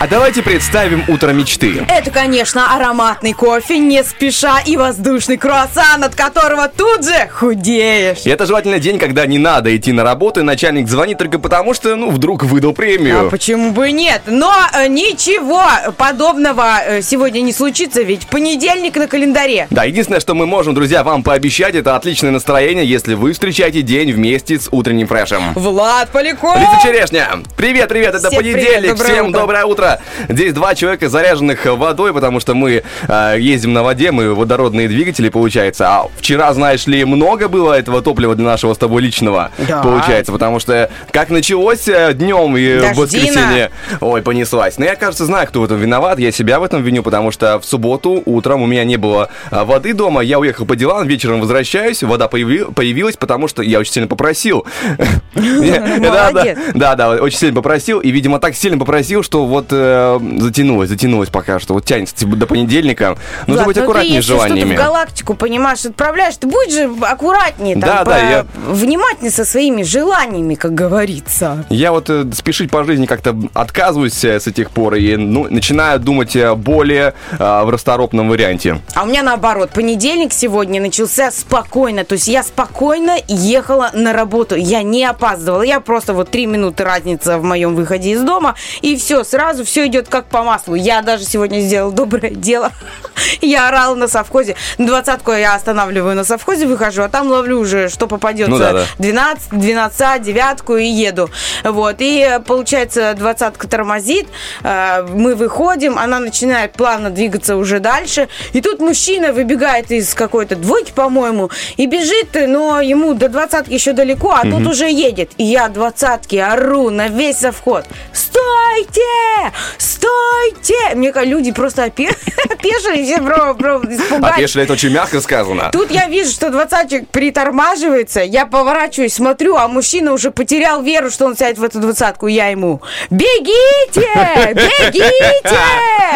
А давайте представим утро мечты. Это, конечно, ароматный кофе, не спеша, и воздушный круассан, от которого тут же худеешь. И это желательно день, когда не надо идти на работу, и начальник звонит только потому, что, ну, вдруг выдал премию. А почему бы и нет? Но э, ничего подобного э, сегодня не случится, ведь понедельник на календаре. Да, единственное, что мы можем, друзья, вам пообещать, это отличное настроение, если вы встречаете день вместе с утренним фрешем. Влад Поляков! Лиза Черешня, привет, привет, это Всем привет, понедельник, доброе всем утро. доброе утро. Здесь два человека, заряженных водой, потому что мы э, ездим на воде, мы водородные двигатели, получается. А вчера, знаешь ли, много было этого топлива для нашего с тобой личного, Да. получается, потому что как началось днем и в Дождина. воскресенье, ой, понеслась. Но я, кажется, знаю, кто в этом виноват, я себя в этом виню, потому что в субботу утром у меня не было а, воды дома, я уехал по делам, вечером возвращаюсь, вода появи- появилась, потому что я очень сильно попросил. Да, да, очень сильно попросил, и, видимо, так сильно попросил, что вот э, затянулось, затянулось пока что, вот тянется типа, до понедельника. Нужно Влад, быть аккуратнее с если желаниями. в галактику, понимаешь, отправляешь, ты будь же аккуратнее, там, Да, по- да, я- внимательнее со своими желаниями, как говорится. Я вот э, спешить по жизни как-то отказываюсь э, с этих пор и ну, начинаю думать э, более э, в расторопном варианте. А у меня наоборот, понедельник сегодня начался спокойно, то есть я спокойно ехала на работу, я не опаздывала, я просто вот три минуты разница в моем выходе из дома, и все, сразу все идет как по маслу. Я даже сегодня сделала доброе дело, я орала на совхозе, двадцатку я останавливаю на совхозе, выхожу, а там ловлю уже, что попадется, Ну да, да. 12, 12, девятку и еду. Вот. И э, получается, двадцатка тормозит, э, мы выходим, она начинает плавно двигаться уже дальше. И тут мужчина выбегает из какой-то двойки, по-моему, и бежит, но ему до двадцатки еще далеко, а тут уже едет. И я двадцатки ору на весь совхоз. Стойте! Стойте! Мне кажется, люди просто опе- опешили, все про, про испугались. Опешили, это очень мягко сказано. Тут я вижу, что двадцатчик притормаживается, я поворачиваюсь, смотрю, а мужчина уже потерял веру, что он сядет в эту двадцатку, я ему «Бегите! Бегите!»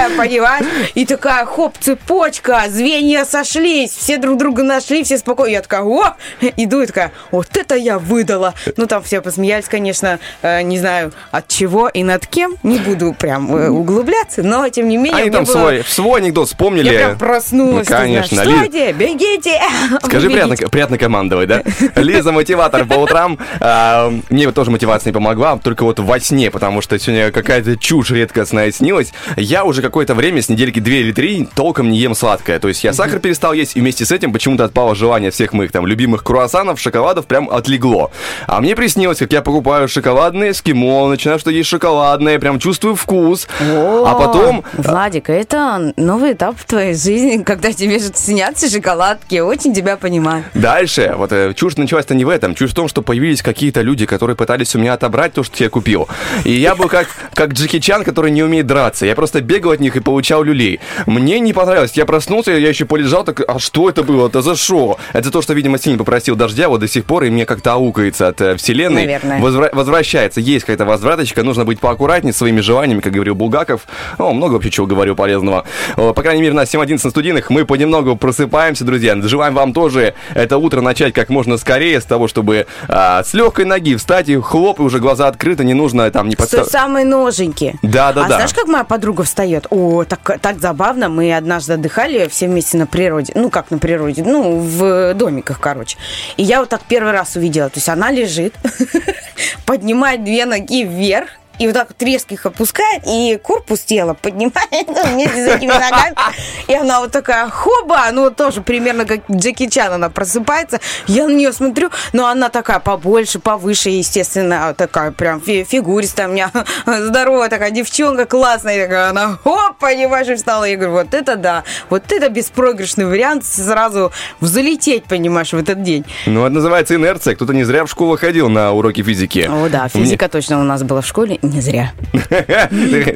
Понимаешь? И такая, хоп, цепочка, звенья сошлись, все друг друга нашли, все спокойно. Я такая, о! Иду и такая, вот это я выдала. Ну, там все посмеялись, конечно, э, не знаю, от чего и над кем. Не буду прям э, углубляться, но, тем не менее, Они там было- свой, свой анекдот вспомнили. я прям проснулась. Ну, конечно. Ли- Стойте, бегите. Скажи, приятно, приятно командовать, да? Лиза мотиватор по утрам. А, Мне тоже мотивация не помогла, только вот во сне, потому что сегодня какая-то чушь редкостная снилась. Я уже какое-то время, с недельки две или три, толком не ем сладкое. То есть я сахар перестал есть, и вместе с этим почему-то отпало желание всех моих там любимых круассанов, шоколадов прям отлегло. А мне приснилось, как я покупаю шоколадные эскимо, начинаю что есть шоколадное, прям чувствую вкус. А потом Владик, это новый этап в твоей жизни, когда тебе же снятся шоколадки. Очень тебя понимаю. Дальше, вот э, чушь началась-то не в этом. Чушь в том, что появились какие-то люди, которые пытались у меня отобрать то, что я купил. И я был как, как Джеки Чан, который не умеет драться. Я просто бегал от них и получал люлей. Мне не понравилось. Я проснулся, я еще полежал, так, а что это было? Это за шоу? Это то, что, видимо, сильно попросил дождя, вот до сих пор, и мне как-то аукается от э, вселенной. Наверное. Возвра- возвращается. Есть какая-то возвраточка, нужно быть поаккуратнее своими желаниями, как говорил Булгаков. О, много вообще чего говорил полезного. По крайней мере, на 7.11 на студийных мы понемногу просыпаемся, друзья. Желаем вам тоже это утро начать как можно скорее, с того, чтобы а, с легкой ноги встать и хлоп, и уже глаза открыты, не нужно там не подставить. самой ноженьки. Да, да, а да. знаешь, как моя подруга встает? О, так, так забавно. Мы однажды отдыхали все вместе на природе. Ну, как на природе? Ну, в домиках, короче. И я вот так первый раз увидела. То есть она лежит, поднимает две ноги вверх, и вот так вот резко их опускает, и корпус тела поднимается вместе с этими ногами. И она вот такая, хоба, ну вот тоже примерно как Джеки Чан, она просыпается. Я на нее смотрю, но она такая побольше, повыше, естественно, такая прям фи- фигуристая у меня, здоровая такая девчонка, классная такая. Она, хоп, понимаешь, и встала. Я говорю, вот это да, вот это беспроигрышный вариант сразу взлететь, понимаешь, в этот день. Ну, это называется инерция. Кто-то не зря в школу ходил на уроки физики. О, да, Мне- физика точно у нас была в школе, не зря.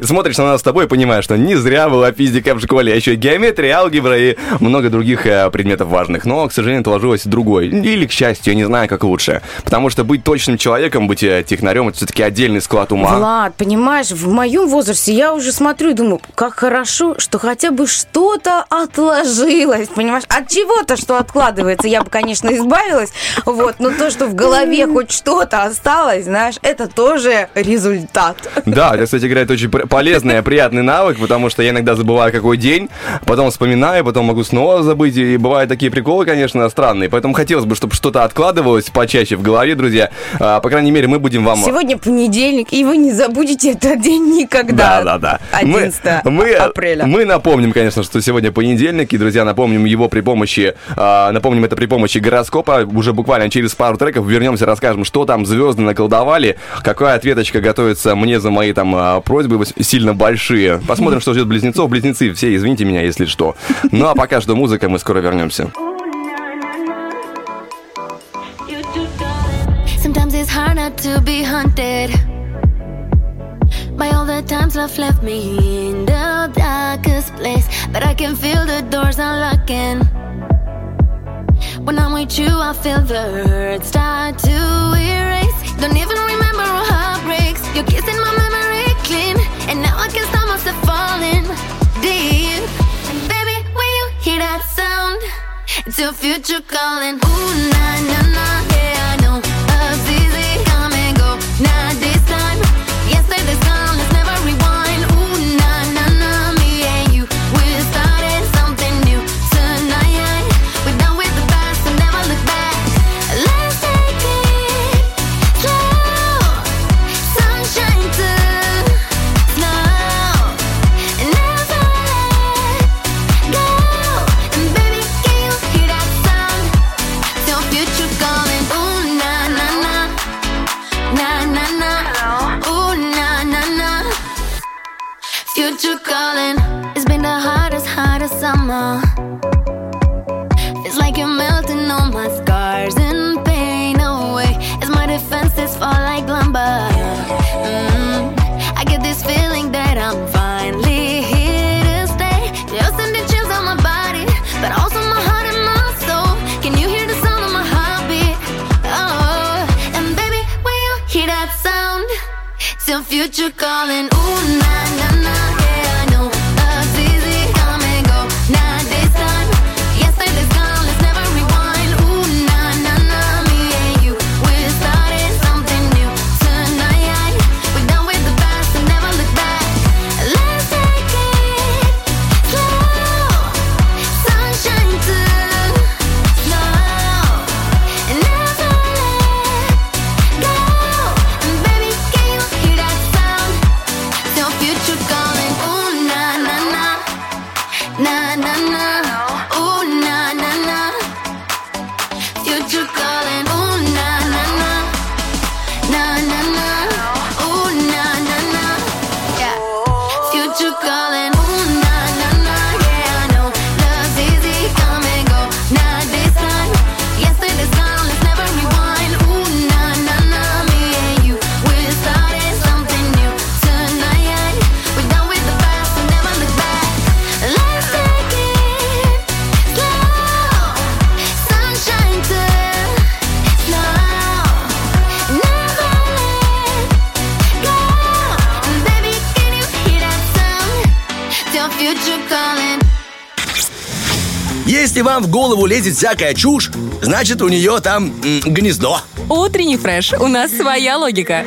Смотришь на нас с тобой и понимаешь, что не зря была физика в школе, а еще геометрия, алгебра и много других э, предметов важных. Но, к сожалению, сложилось другой. Или, к счастью, я не знаю, как лучше. Потому что быть точным человеком, быть э, технарем, это все-таки отдельный склад ума. Влад, понимаешь, в моем возрасте я уже смотрю и думаю, как хорошо, что хотя бы что-то отложилось, понимаешь? От чего-то, что откладывается, я бы, конечно, избавилась, вот, но то, что в голове хоть что-то осталось, знаешь, это тоже результат. Да, это, кстати говоря, это очень полезный, приятный навык, потому что я иногда забываю, какой день, потом вспоминаю, потом могу снова забыть, и бывают такие приколы, конечно, странные. Поэтому хотелось бы, чтобы что-то откладывалось почаще в голове, друзья. А, По крайней мере, мы будем вам... Сегодня понедельник, и вы не забудете этот день никогда. Да, да, да. 11 мы, мы, апреля. Мы напомним, конечно, что сегодня понедельник, и, друзья, напомним его при помощи, а, напомним это при помощи гороскопа. Уже буквально через пару треков вернемся, расскажем, что там звезды наколдовали, какая ответочка готовится мне за мои там а, просьбы сильно большие. Посмотрим, что ждет близнецов. Близнецы все, извините меня, если что. Ну а пока что музыка, мы скоро вернемся. By all the times love left me in the darkest place. But I can feel the doors unlocking. When I'm with you, I feel the hurt start to erase. Don't even remember our heartbreaks. Your kiss in my memory clean, and now I can't stop myself falling deep. And baby, when you hear that sound, it's your future calling. Ooh, na na na, yeah I know. Love's easy, come and go. Not this time. future gone. Лезет всякая чушь, значит у нее там м, гнездо. Утренний фреш. У нас своя логика.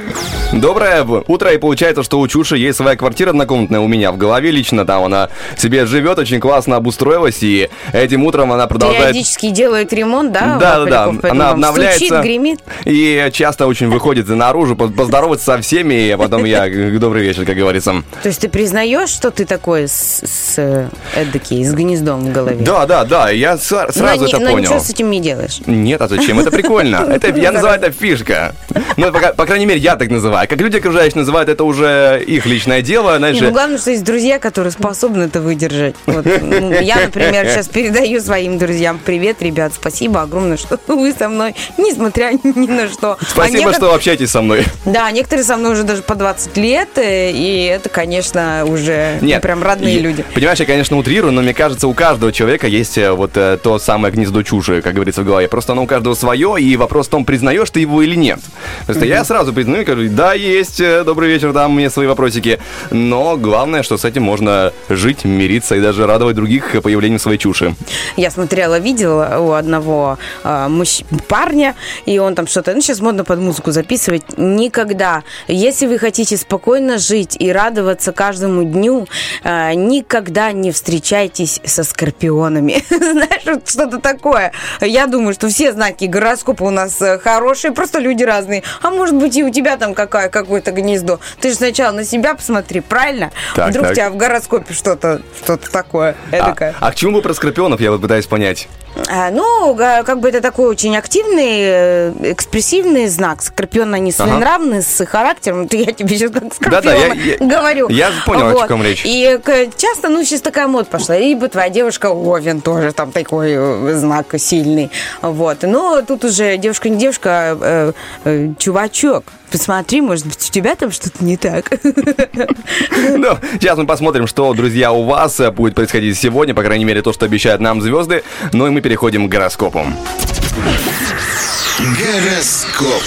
Доброе утро, и получается, что у Чуши есть своя квартира однокомнатная у меня в голове лично, там она себе живет, очень классно обустроилась, и этим утром она продолжает... Периодически делает ремонт, да? Да, да, да. Она обновляется. Стучит, гремит. И часто очень выходит наружу, по- поздороваться со всеми, а потом я добрый вечер, как говорится. То есть ты признаешь, что ты такой с, с э, эдакий, с гнездом в голове? Да, да, да, я с- Но сразу не- это но понял. ничего с этим не делаешь. Нет, а зачем? Это прикольно. Это, я называю это фишка. Ну, по, по крайней мере, я так называю. Как люди окружающие называют, это уже их личное дело, знаешь. Не, ну главное, что есть друзья, которые способны это выдержать. Вот, ну, я, например, сейчас передаю своим друзьям привет, ребят, спасибо огромное, что вы со мной, несмотря ни на что. А Спасибо, некот- что общаетесь со мной. Да, некоторые со мной уже даже по 20 лет, э, и это, конечно, уже Нет, прям родные я- люди. Понимаешь, я, конечно, утрирую, но мне кажется, у каждого человека есть э, вот э, то самое гнездо чуши, как говорится в голове. Просто оно у каждого свое, и вопрос в том, признаешь ты его или нет. Просто я сразу признаю и говорю, да, есть, э, добрый вечер, там мне свои вопросики. Но главное, что с этим можно жить, мириться и даже радовать других появлением своей чуши. Я смотрела видео у одного а, мужч- парня, и он там что-то, ну, сейчас модно под музыку записывать. Никогда, если вы хотите спокойно жить и радоваться каждому дню, а, никогда не встречайтесь со скорпионами. Знаешь, что-то такое. Я думаю, что все знаки гороскопа у нас э, хорошие, просто люди разные. А может быть и у тебя там какая, какое-то гнездо. Ты же сначала на себя посмотри, правильно? Так, Вдруг так. у тебя в гороскопе что-то что-то такое, А, эдакое. а к чему вы про скорпионов, я вот пытаюсь понять. А, Ну, как бы это такой очень активный, э, экспрессивный знак. Скорпион, они своенравны, с характером. Я тебе сейчас как скорпиона Да-да, я- я- говорю. я понял, о Вот. чем речь. И к- часто, ну, сейчас такая мод пошла. Либо твоя девушка Овен тоже там такой э, знак сильный. Вот. Но тут уже девушка не девушка, а э, э, чувачок. Посмотри, может быть, у тебя там что-то не так. Ну, сейчас мы посмотрим, что, друзья, у вас э, будет происходить сегодня, по крайней мере, то, что обещают нам звезды. Ну и мы переходим к гороскопу. Гороскоп.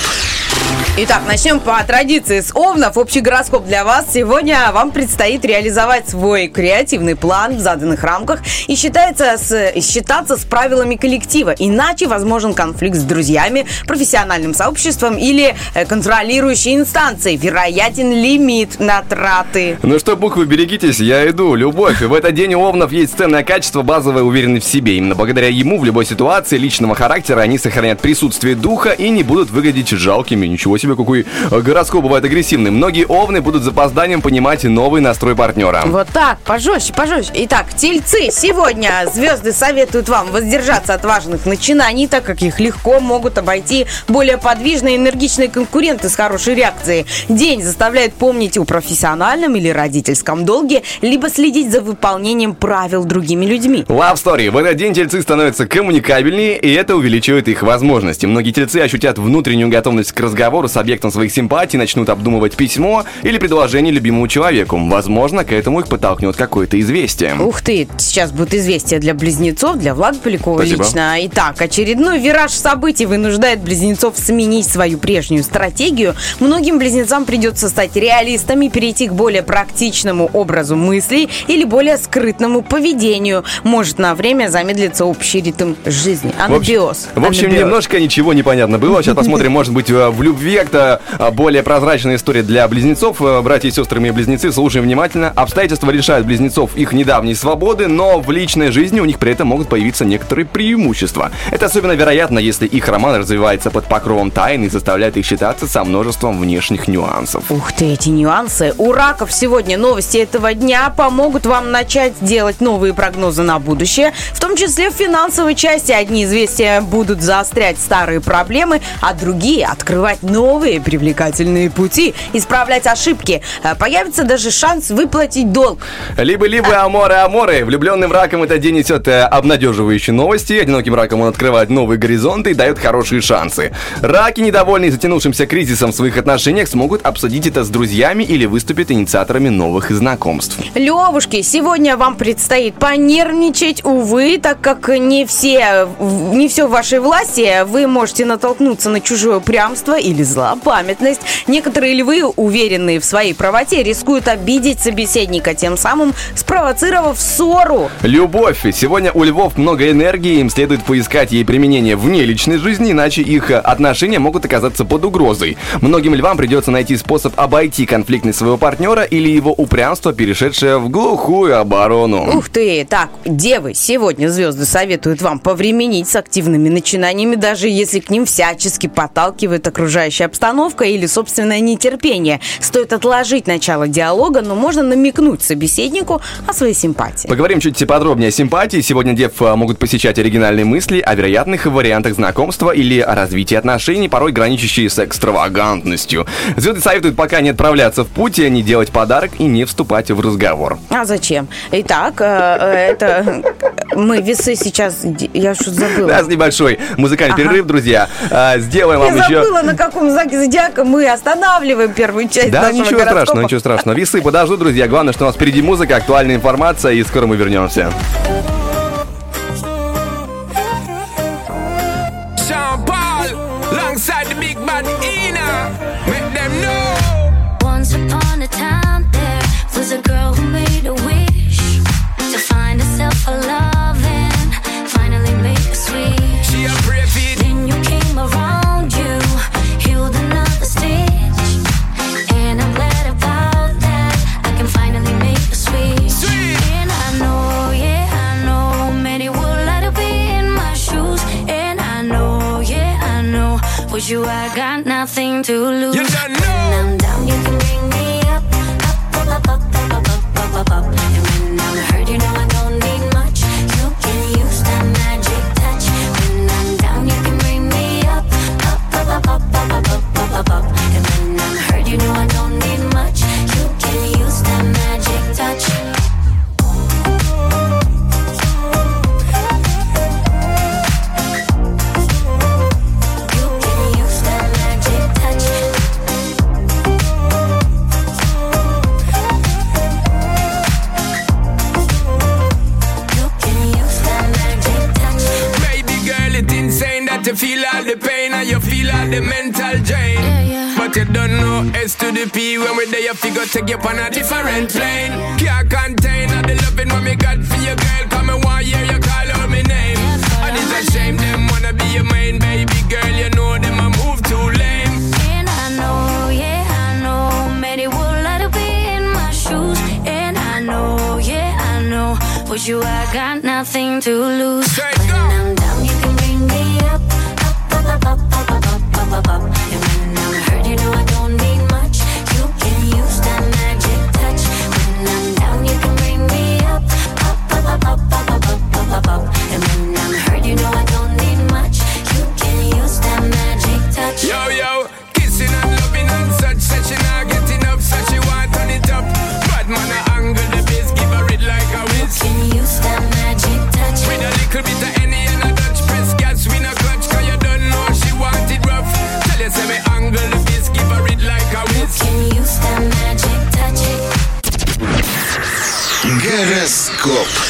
Итак, начнем по традиции с Овнов. Общий гороскоп для вас. Сегодня вам предстоит реализовать свой креативный план в заданных рамках и считается с, и считаться с правилами коллектива. Иначе возможен конфликт с друзьями, профессиональным сообществом или э, контролирующей инстанцией. Вероятен лимит на траты. Ну что, буквы, берегитесь, я иду. Любовь. В этот день у Овнов есть ценное качество, базовая уверенность в себе. Именно благодаря ему в любой ситуации личного характера они сохранят присутствие духа и не будут выглядеть жалкими. Ничего себе, какой э, гороскоп бывает агрессивный. Многие Овны будут с запозданием понимать новый настрой партнера. Вот так, пожестче, пожестче. Итак, тельцы, сегодня звезды советуют вам воздержаться от важных начинаний, так как их легко могут обойти более подвижные, энергичные конкуренты с хорошей реакцией. День заставляет помнить о профессиональном или родительском долге, либо следить за выполнением правил другими людьми. Love Story. В этот день тельцы становятся коммуникабельнее, и это увеличивает их возможности. Многие тельцы ощутят внутреннюю готовность к разговору с объектом своих симпатий, начнут обдумывать письмо или предложение любимому человеку. Возможно, к этому их подтолкнет какое-то известие. Ух ты, сейчас будет известие для близнецов, для Влада Полякова Спасибо. лично. Итак, очередной вираж событий вынуждает близнецов сменить свою прежнюю стратегию. Многим близнецам придется стать реалистами, перейти к более практичному образу мыслей или более скрытному поведению. Может на время замедлиться общий ритм жизни. Анабиоз. В общем, Анабиоз. немножко ничего не понятно было. Сейчас посмотрим, может быть, э, в любви как-то э, более прозрачная история для близнецов. Э, Братья и сестры мои близнецы, слушаем внимательно. Обстоятельства лишают близнецов их недавней свободы, но в личной жизни у них при этом могут появиться некоторые преимущества. Это особенно вероятно, если их роман развивается под покровом тайны и заставляет их считаться со множеством внешних нюансов. Ух ты, эти нюансы. У раков сегодня новости этого дня помогут вам начать делать новые прогнозы на будущее, в том числе в финансовой части. Одни известия будут заострять старые проблемы, а другие открывать новые привлекательные пути, исправлять ошибки. Э, Появится даже шанс выплатить долг. Либо-либо аморы аморы. Влюбленным раком этот день несет э, обнадеживающие новости. Одиноким раком он открывает новые горизонты и дает хорошие шансы. Раки, недовольные затянувшимся кризисом в своих отношениях, смогут обсудить это с друзьями или выступят инициаторами новых знакомств. Левушки, сегодня вам предстоит понервничать, увы, так как не все, не все в вашей власти, вы можете натолкнуться на чужое упрямство или зло злопамятность. Некоторые львы, уверенные в своей правоте, рискуют обидеть собеседника, тем самым спровоцировав ссору. Любовь. Сегодня у львов много энергии, им следует поискать ей применение вне личной жизни, иначе их э, отношения могут оказаться под угрозой. Многим львам придется найти способ обойти конфликтность своего партнера или его упрямство, перешедшее в глухую оборону. Ух ты! Так, девы, сегодня звезды советуют вам повременить с активными начинаниями, даже если к ним всячески подталкивает окружающая обстановка или собственное нетерпение. Стоит отложить начало диалога, но можно намекнуть собеседнику о своей симпатии. Поговорим чуть подробнее о симпатии. Сегодня дев э, могут посещать оригинальные мысли о вероятных вариантах знакомства или о развитии отношений, порой граничащие с экстравагантностью. Звезды советуют пока не отправляться в путь, не делать подарок и не вступать в разговор. А зачем? Итак, э, э, это мы весы сейчас... Я что забыла. Да, с небольшой музыкальный Ага. перерыв, друзья. А, Сделаем вам Я еще... забыла, на каком знаке зодиака мы останавливаем первую часть Да, нашего ничего гороскопа. страшного, ничего страшного. Весы подождут, друзья. Главное, что у нас впереди музыка, актуальная информация, и скоро мы вернемся. To lose. Yeah. But you don't know S to the P when we're there, you figure take you on a different plane. Can't contain all the loving what me got for you, girl. Come and one year you call out my name. And it's a shame them wanna be your main baby girl. You know them a move too lame. And I know, yeah, I know, many would like to be in my shoes. And I know, yeah, I know, with you I got nothing to lose. Straight when go. I'm down, you can bring me up, up, up, up, up, up, up, up, up, up. Europe.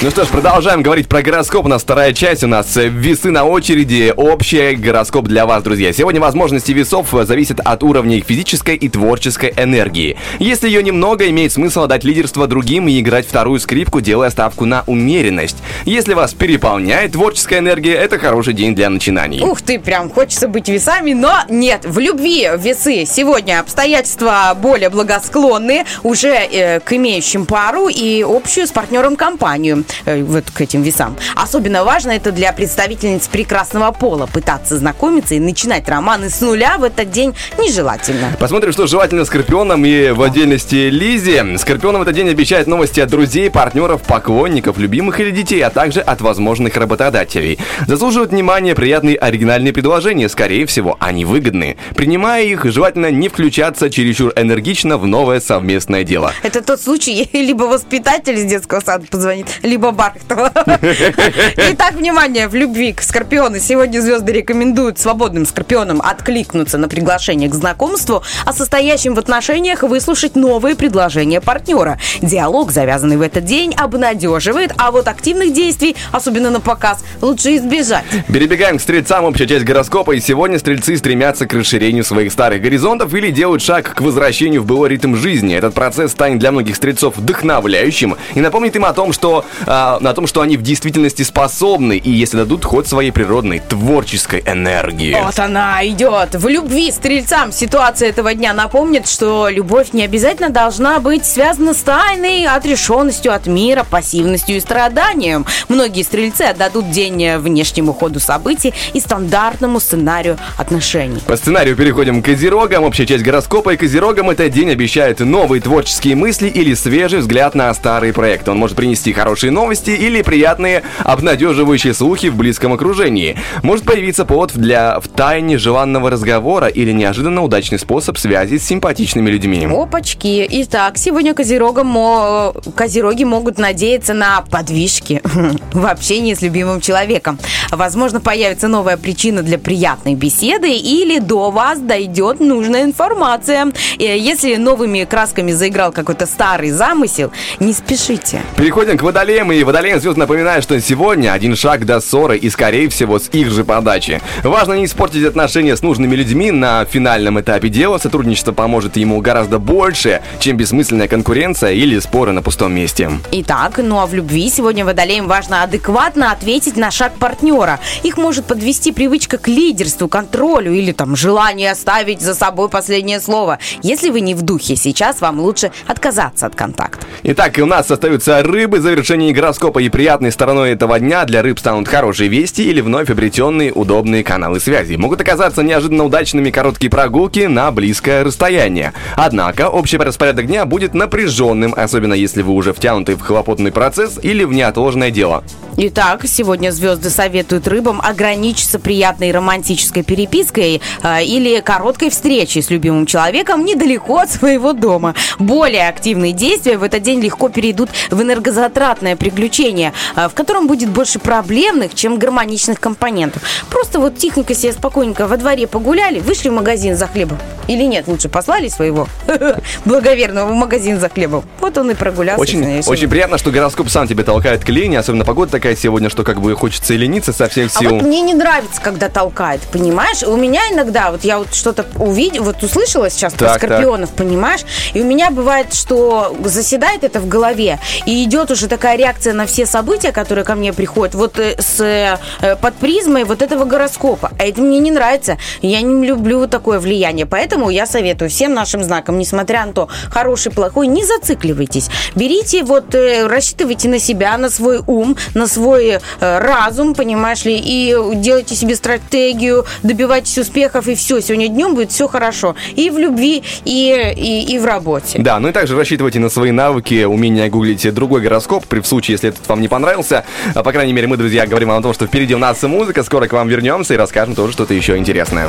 Ну что ж, продолжаем говорить про гороскоп. У нас вторая часть. У нас э, весы на очереди. Общий гороскоп для вас, друзья. Сегодня возможности весов э, зависят от уровня их физической и творческой энергии. Если ее немного, имеет смысл отдать лидерство другим и играть вторую скрипку, делая ставку на умеренность. Если вас переполняет творческая энергия, это хороший день для начинаний. Ух ты, прям хочется быть весами, но нет, в любви весы сегодня обстоятельства более благосклонные уже э, к имеющим пару и общую с партнером компанию вот к этим весам. Особенно важно это для представительниц прекрасного пола. Пытаться знакомиться и начинать романы с нуля в этот день нежелательно. Посмотрим, что желательно Скорпионам и в отдельности Лизе. Скорпионам в этот день обещают новости от друзей, партнеров, поклонников, любимых или детей, а также от возможных работодателей. Заслуживают внимания приятные оригинальные предложения, скорее всего, они выгодны. Принимая их, желательно не включаться чересчур энергично в новое совместное дело. Это тот случай, либо воспитатель из детского сада позвонит, либо либо бархатного. Итак, внимание, в любви к Скорпиону сегодня звезды рекомендуют свободным Скорпионам откликнуться на приглашение к знакомству, а состоящим в отношениях выслушать новые предложения партнера. Диалог, завязанный в этот день, обнадеживает, а вот активных действий, особенно на показ, лучше избежать. Перебегаем к стрельцам, общая часть гороскопа, и сегодня стрельцы стремятся к расширению своих старых горизонтов или делают шаг к возвращению в былой ритм жизни. Этот процесс станет для многих стрельцов вдохновляющим и напомнит им о том, что, а, о том, что они в действительности способны, и если дадут ход своей природной творческой энергии. Вот она идет. В любви стрельцам ситуация этого дня напомнит, что любовь не обязательно должна быть связана с тайной, отрешенностью от мира, пассивностью и страданием. Многие стрельцы отдадут день внешнему ходу событий и стандартному сценарию отношений. По сценарию переходим к козерогам. Общая часть гороскопа и козерогам этот день обещает новые творческие мысли или свежий взгляд на старые проекты. Он может принести хорошие новости или приятные обнадеживающие слухи в близком окружении. Может появиться повод для втайне желанного разговора или неожиданно удачный способ связи с симпатичными людьми. Опачки. Итак, сегодня козерогам, мо- козероги могут надеяться на подвижки в общении с любимым человеком. Возможно, появится новая причина для приятной беседы или до вас дойдет нужная информация. Э, Если новыми красками заиграл какой-то старый замысел, не спешите. Переходим к водолеям, и водолеям звезд напоминает, что сегодня один шаг до ссоры и, скорее всего, с их же подачи. Важно не испортить отношения с нужными людьми на финальном этапе дела. Сотрудничество поможет ему гораздо больше, чем бессмысленная конкуренция или споры на пустом месте. Итак, ну а в любви сегодня водолеям важно адекватно ответить на шаг партнера. Их может подвести привычка к лидерству, контролю или там желание оставить за собой последнее слово. Если вы не в духе сейчас, вам лучше отказаться от контакта. Итак, у нас остаются рыбы. Завершение гороскопа и приятной стороной этого дня для рыб станут хорошие вести или вновь обретенные удобные каналы связи. Могут оказаться неожиданно удачными короткие прогулки на близкое расстояние. Однако, общий распорядок дня будет напряженным, особенно если вы уже втянуты в хлопотный процесс или в неотложное дело. Итак, сегодня звезды советуют рыбам ограничиться приятной романтической перепиской э, или короткой встречей с любимым человеком недалеко от своего дома. Более активные действия в этот день легко перейдут в энергозатратное приключение, э, в котором будет больше проблемных, чем гармоничных компонентов. Просто вот тихонько себе спокойненько во дворе погуляли, вышли в магазин за хлебом. Или нет, лучше послали своего благоверного в магазин за хлебом. Вот он и прогулялся. Очень, очень приятно, что гороскоп сам тебя толкает к лени, особенно погода такая сегодня, что как бы хочется и лениться со всех А сил. вот мне не нравится, когда толкает, понимаешь? У меня иногда, вот я вот что-то увидела, вот услышала сейчас про Так, так. скорпионов, понимаешь? И у меня бывает, что заседает это в голове, и идет уже такая реакция на все события, которые ко мне приходят, вот э, с, э, под призмой вот этого гороскопа. А это мне не нравится. Я не люблю такое влияние. Поэтому я советую всем нашим знакам, несмотря на то, хороший, плохой, не зацикливайтесь. Берите, вот, э, рассчитывайте на себя, на свой ум, на свой разум, понимаешь ли, и делайте себе стратегию, добивайтесь успехов, и все. Сегодня днем будет все хорошо. И в любви, и, и, и в работе. Да, ну и также рассчитывайте на свои навыки, умение гуглить другой гороскоп, при в случае, если этот вам не понравился. А, По крайней мере, мы, друзья, говорим вам о том, что впереди у нас музыка, скоро к вам вернемся и расскажем тоже что-то еще интересное.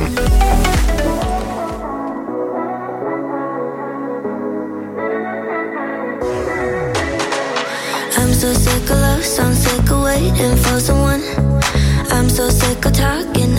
So sick of love, so I'm sick of waiting for someone. I'm so sick of talking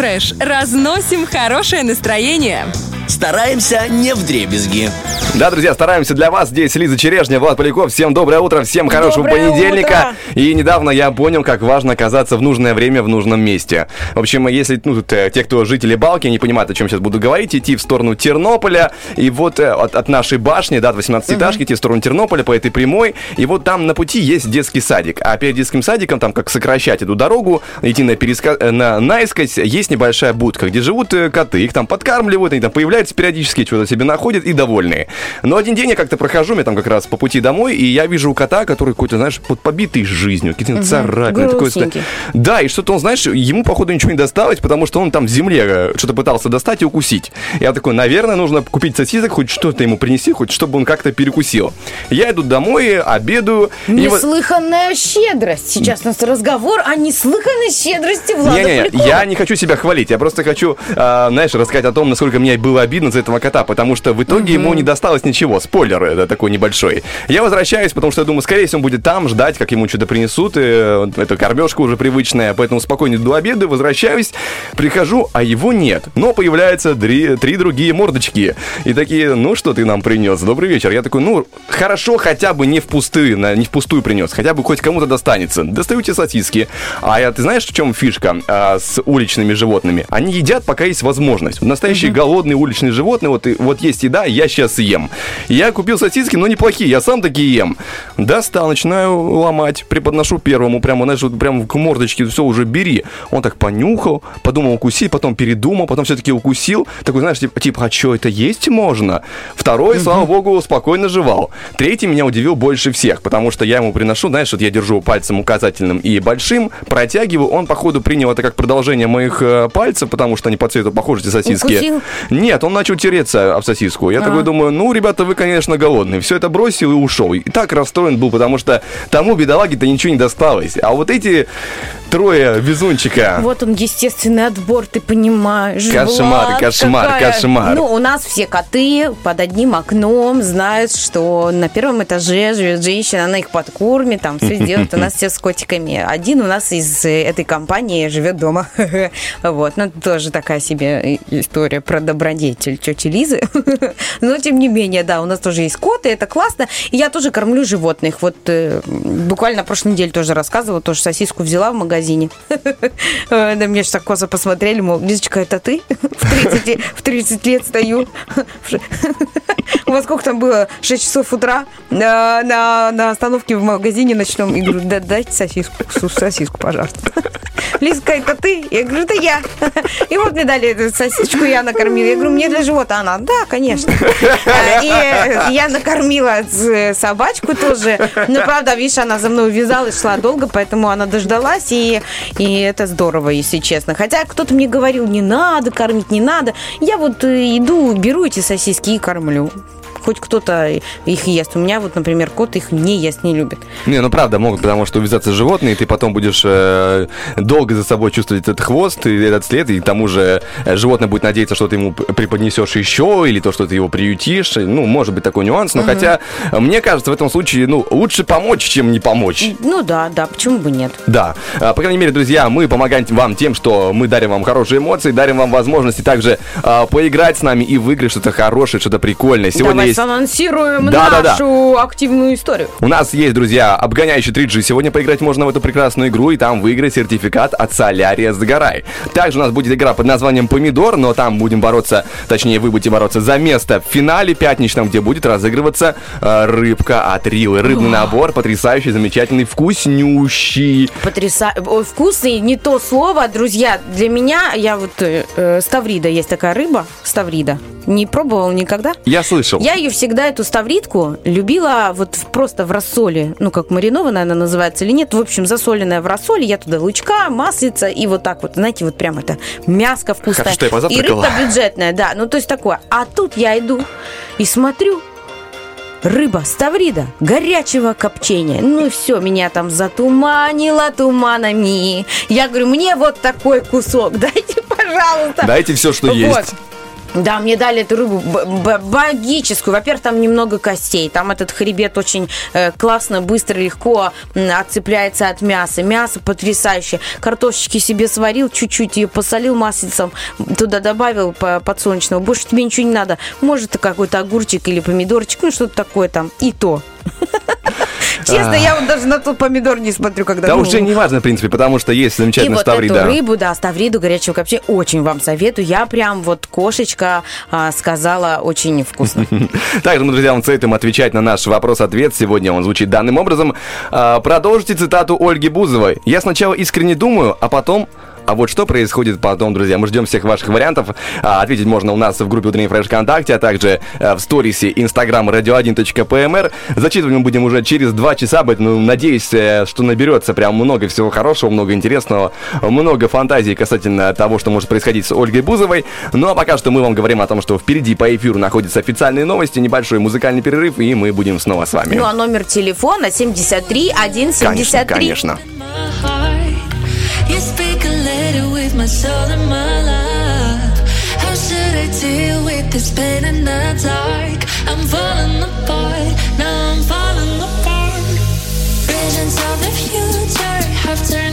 фреш. Разносим хорошее настроение. Стараемся не в дребезги. Да, друзья, стараемся для вас. Здесь Лиза Черешня, Влад Поляков. Всем доброе утро, всем хорошего Доброе понедельника. утро. И недавно я понял, как важно оказаться в нужное время в нужном месте. В общем, если ну, э, те, кто жители Балки, не понимают, о чем сейчас буду говорить, идти в сторону Тернополя. И вот э, от, от нашей башни, да, от 18-этажки, идти в сторону Тернополя по этой прямой. И вот там на пути есть детский садик. А перед детским садиком, там как сокращать эту дорогу, идти на, переска... э, на наискось, есть небольшая будка, где живут коты. Их там подкармливают, они там появляются периодически, что-то себе находят и довольные. Но один день я как-то прохожу, мне там как раз по пути домой, и я вижу кота, который какой-то, знаешь, под побитый жизнью, какие-то царапины. такой, Грустненький. да, и что-то он, знаешь, ему, походу, ничего не досталось, потому что он там в земле э, что-то пытался достать и укусить. Я такой, наверное, нужно купить сосисок, хоть что-то ему принести, хоть чтобы он как-то перекусил. Я иду домой, обедаю. и Неслыханная щедрость. Сейчас у нас разговор о неслыханной щедрости Влада Не-не-не, я не хочу себя хвалить, я просто хочу, а, знаешь, рассказать о том, насколько мне было обидно за этого кота, потому что в итоге ему не досталось ничего. Спойлер это такой небольшой. Я возвращаюсь, потому что я думаю, скорее всего, он будет там ждать, как ему что-то принесут, и э, это кормежка уже привычная, поэтому спокойно иду обеду, возвращаюсь, прихожу, а его нет. Но появляются три, три другие мордочки. И такие, ну что ты нам принес? Добрый вечер. Я такой, ну, хорошо, хотя бы не впустую, на- не впустую принес, хотя бы хоть кому-то достанется. Достаю тебе сосиски. А я, ты знаешь, в чем фишка а, с уличными животными? Они едят, пока есть возможность. Настоящие голодные уличные животные, вот, и- вот есть еда, я сейчас ем. Я купил сосиски, но неплохие, я сам такие ем. Достал, начинаю ломать, преподношу первому, прямо, знаешь, вот прямо к мордочке, все, уже бери. Он так понюхал, подумал укусить, потом передумал, потом все-таки укусил. Такой, знаешь, типа, типа, а что, это есть можно? Второй, слава богу, спокойно жевал. Третий меня удивил больше всех, потому что я ему приношу, знаешь, вот я держу пальцем указательным и большим, протягиваю, он, походу, принял это как продолжение моих э, пальцев, потому что они по цвету похожи, эти сосиски. Укусил? Нет, он начал тереться об сосиску. Я А. такой думаю, ну, ребята, вы, конечно, голодные. Все это бросил и ушел. И так расстроен был, потому что тому бедолаге-то ничего не досталось. А вот эти трое везунчика... Вот он, естественный отбор, ты понимаешь. Кошмар, Влад, кошмар, какая- кошмар. Ну, у нас все коты под одним окном знают, что на первом этаже живет женщина, она их подкормит, там все сделает. У нас все с котиками. Один у нас из э, этой компании живет дома. Вот, ну, тоже такая себе и- история про добродетель тети Лизы. Но, тем не менее, да, у нас тоже есть коты, это классно. И я тоже кормлю животных. Вот э, буквально прошлой неделе тоже рассказывала, тоже сосиску взяла в магазине. Э, На меня же так косо посмотрели, мол, Лизочка, это ты? В 30, в 30 лет стою. У вас сколько там было? 6 часов утра на, на, на остановке в магазине ночном. И говорю, да, дайте сосиску, сосиску, пожалуйста. Лизка, это ты? Я говорю, это я. И вот мне дали эту сосисочку, я накормила. Я говорю, мне для живота. Она, да, конечно. И я накормила собачку тоже. Но, правда, видишь, она за мной увязалась, шла долго, поэтому она дождалась, и, и это здорово, если честно. Хотя кто-то мне говорил, не надо кормить, не надо. Я вот э, иду, беру эти сосиски и кормлю. Хоть кто-то их ест. У меня вот, например, кот их не ест, не любит. Не, ну правда могут, потому что увязаться животные, и ты потом будешь э, долго за собой чувствовать этот хвост и этот след, и к тому же э, животное будет надеяться, что ты ему преподнесешь еще, или то, что ты его приютишь. Ну, может быть такой нюанс, но хотя, э, мне кажется, в этом случае, ну, лучше помочь, чем не помочь. Ну да, да, почему бы нет? Да, А, по крайней мере, друзья, мы помогаем вам тем, что мы дарим вам хорошие эмоции, дарим вам возможности также а, поиграть с нами и выиграть что-то хорошее, что-то прикольное. Сегодня Давай есть... анонсируем Да-да-да. нашу активную историю. У нас есть, друзья, обгоняющий 3G. Сегодня поиграть можно в эту прекрасную игру и там выиграть сертификат от Солярия Сгорай. Также у нас будет игра под названием Помидор, но там будем бороться, точнее, вы будете бороться за место в финале пятничном, где будет разыгрываться э, рыбка от Рилы. Рыбный набор, потрясающий, замечательный, вкуснющий. Потряса... Ой, вкусный, не то слово, друзья. Для меня, я вот... э, э, ставрида, есть такая рыба, ставрида. Не пробовал никогда? Я слышал. Я ее всегда, эту ставридку, любила вот просто в рассоле. Ну, как маринованная она называется или нет. В общем, засоленная в рассоле. Я туда лучка, маслица и вот так вот, знаете, вот прям это мяско вкусное. Хорошо, что я и рыбка бюджетная, да. Ну, то есть такое. А тут я иду и смотрю, Рыба, ставрида, горячего копчения. Ну и все, меня там затуманило туманами. Я говорю, мне вот такой кусок, дайте, пожалуйста. Дайте все, что Вот. есть. Да, мне дали эту рыбу богическую. Во-первых, там немного костей. Там этот хребет очень э, классно, быстро, легко отцепляется от мяса. Мясо потрясающее. Картошечки себе сварил, чуть-чуть ее посолил маслицем, туда добавил по- подсолнечного. Больше тебе ничего не надо. Может, какой-то огурчик или помидорчик, ну что-то такое там. И то. Честно, я вот даже на тот помидор не смотрю, когда... Да уже не важно, в принципе, потому что есть и замечательная вот ставрида. эту рыбу, да, ставриду горячего копчения очень вам советую. Я прям вот кошечка а, сказала очень вкусно. Также мы, друзья, вам советуем отвечать на наш вопрос-ответ. Сегодня он звучит данным образом. А, Продолжите цитату Ольги Бузовой. «Я сначала искренне думаю, а потом...» А вот что происходит потом, друзья? Мы ждем всех ваших вариантов. А, ответить можно у нас в группе Утренний Фреш ВКонтакте, а также э, в сторисе Инстаграм radio1.pmr. Зачитывать мы будем уже через два часа, поэтому надеюсь, э, что наберется прям много всего хорошего, много интересного, много фантазий касательно того, что может происходить с Ольгой Бузовой. Ну а пока что мы вам говорим о том, что впереди по эфиру находятся официальные новости, небольшой музыкальный перерыв, и мы будем снова с вами. Ну а номер телефона 73 Конечно, 173. конечно. You speak a with my soul and my. How should I deal with this pain in the dark? I'm falling apart, now I'm falling apart. Of the future have turned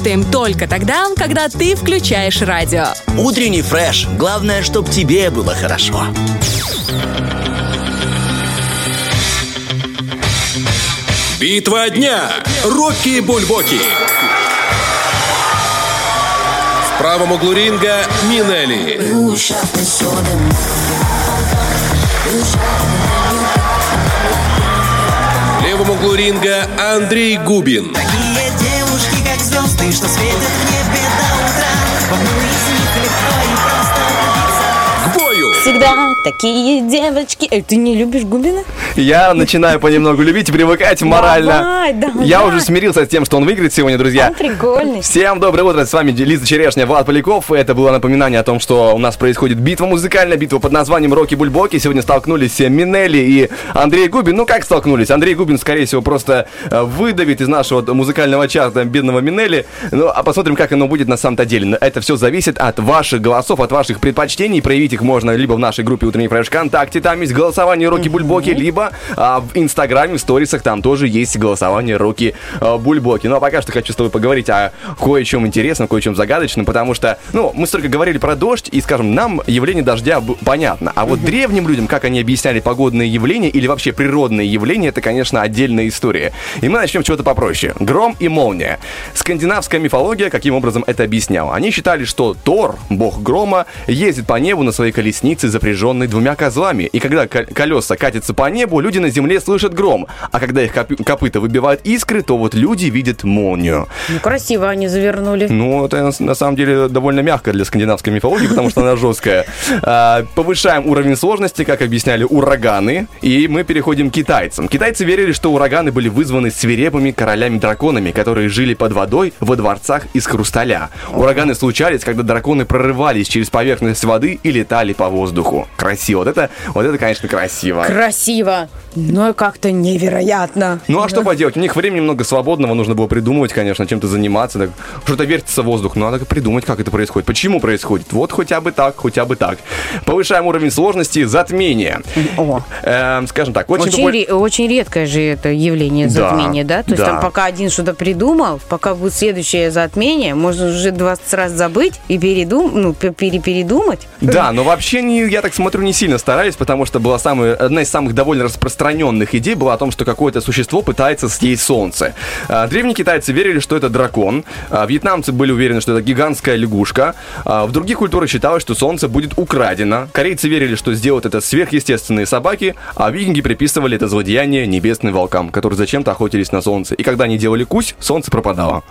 работаем только тогда, когда ты включаешь радио. Утренний фреш. Главное, чтоб тебе было хорошо. Битва дня. Рокки Бульбоки. В правом углу ринга Минелли. В левом углу ринга Андрей Губин. Что светят в небе до утра. В одну из них легко и просто влюбиться. К бою. Всегда такие девочки. Эй, ты не любишь Губина? Я начинаю понемногу любить привыкать морально. Давай, давай. Я уже смирился с тем, что он выиграет сегодня, друзья. Он прикольный. Всем доброе утро, с вами Лиза Черешня, Влад Поляков. Это было напоминание о том, что у нас происходит битва музыкальная, битва под названием Рокки Бульбоки. Сегодня столкнулись Минелли и Андрей Губин. Ну как столкнулись? Андрей Губин, скорее всего, просто э, выдавит из нашего музыкального чарта бедного Минелли. Ну а посмотрим, как оно будет на самом-то деле. Это все зависит от ваших голосов, от ваших предпочтений. Проявить их можно либо в нашей группе Утренний Фреш ВКонтакте, там есть голосование Рокки Бульбоки, либо либо а, в Инстаграме, в сторисах, там тоже есть голосование руки а, Бульбоки. Ну а пока что хочу с тобой поговорить о кое-чем интересном, кое-чем загадочном, потому что, ну, мы столько говорили про дождь, и, скажем, нам явление дождя понятно. А вот древним людям, как они объясняли погодные явления или вообще природные явления, это, конечно, отдельная история. И мы начнем с чего-то попроще. Гром и молния. Скандинавская мифология каким образом это объясняла? Они считали, что Тор, бог грома, ездит по небу на своей колеснице, запряженной двумя козлами. И когда ко- колеса катятся по небу, люди на земле слышат гром. А когда их копы- копыта выбивают искры, то вот люди видят молнию. Ну, красиво они завернули. Ну, это на- на самом деле довольно мягко для скандинавской мифологии, потому что она жесткая. А, Повышаем уровень сложности, как объясняли ураганы, и мы переходим к китайцам. Китайцы верили, что ураганы были вызваны свирепыми королями-драконами, которые жили под водой во дворцах из хрусталя. Ураганы случались, когда драконы прорывались через поверхность воды и летали по воздуху. Красиво. Вот это, вот это конечно, красиво. Красиво. Но как-то невероятно. Ну а что поделать? У них времени много свободного, нужно было придумывать, конечно, чем-то заниматься. Так, что-то вертится в воздух, но надо придумать, как это происходит. Почему происходит? Вот хотя бы так, хотя бы так. Повышаем уровень сложности затмения. О. Эм, скажем так, очень, Очень, попу- ре- очень редкое же это явление Да, затмения, да? То есть да. там пока один что-то придумал, пока будет следующее затмение, можно уже 20 раз забыть и передум... ну, пе- перепередумать. Да, но вообще не, я так смотрю, не сильно старались, потому что была самая, одна из самых довольно распространенных идей была о том, что какое-то существо пытается съесть солнце. А, Древние китайцы верили, что это дракон, а, вьетнамцы были уверены, что это гигантская лягушка, а, в других культурах считалось, что солнце будет украдено, корейцы верили, что сделают это сверхъестественные собаки, а викинги приписывали это злодеяние небесным волкам, которые зачем-то охотились на солнце. И когда они делали кусь, солнце пропадало.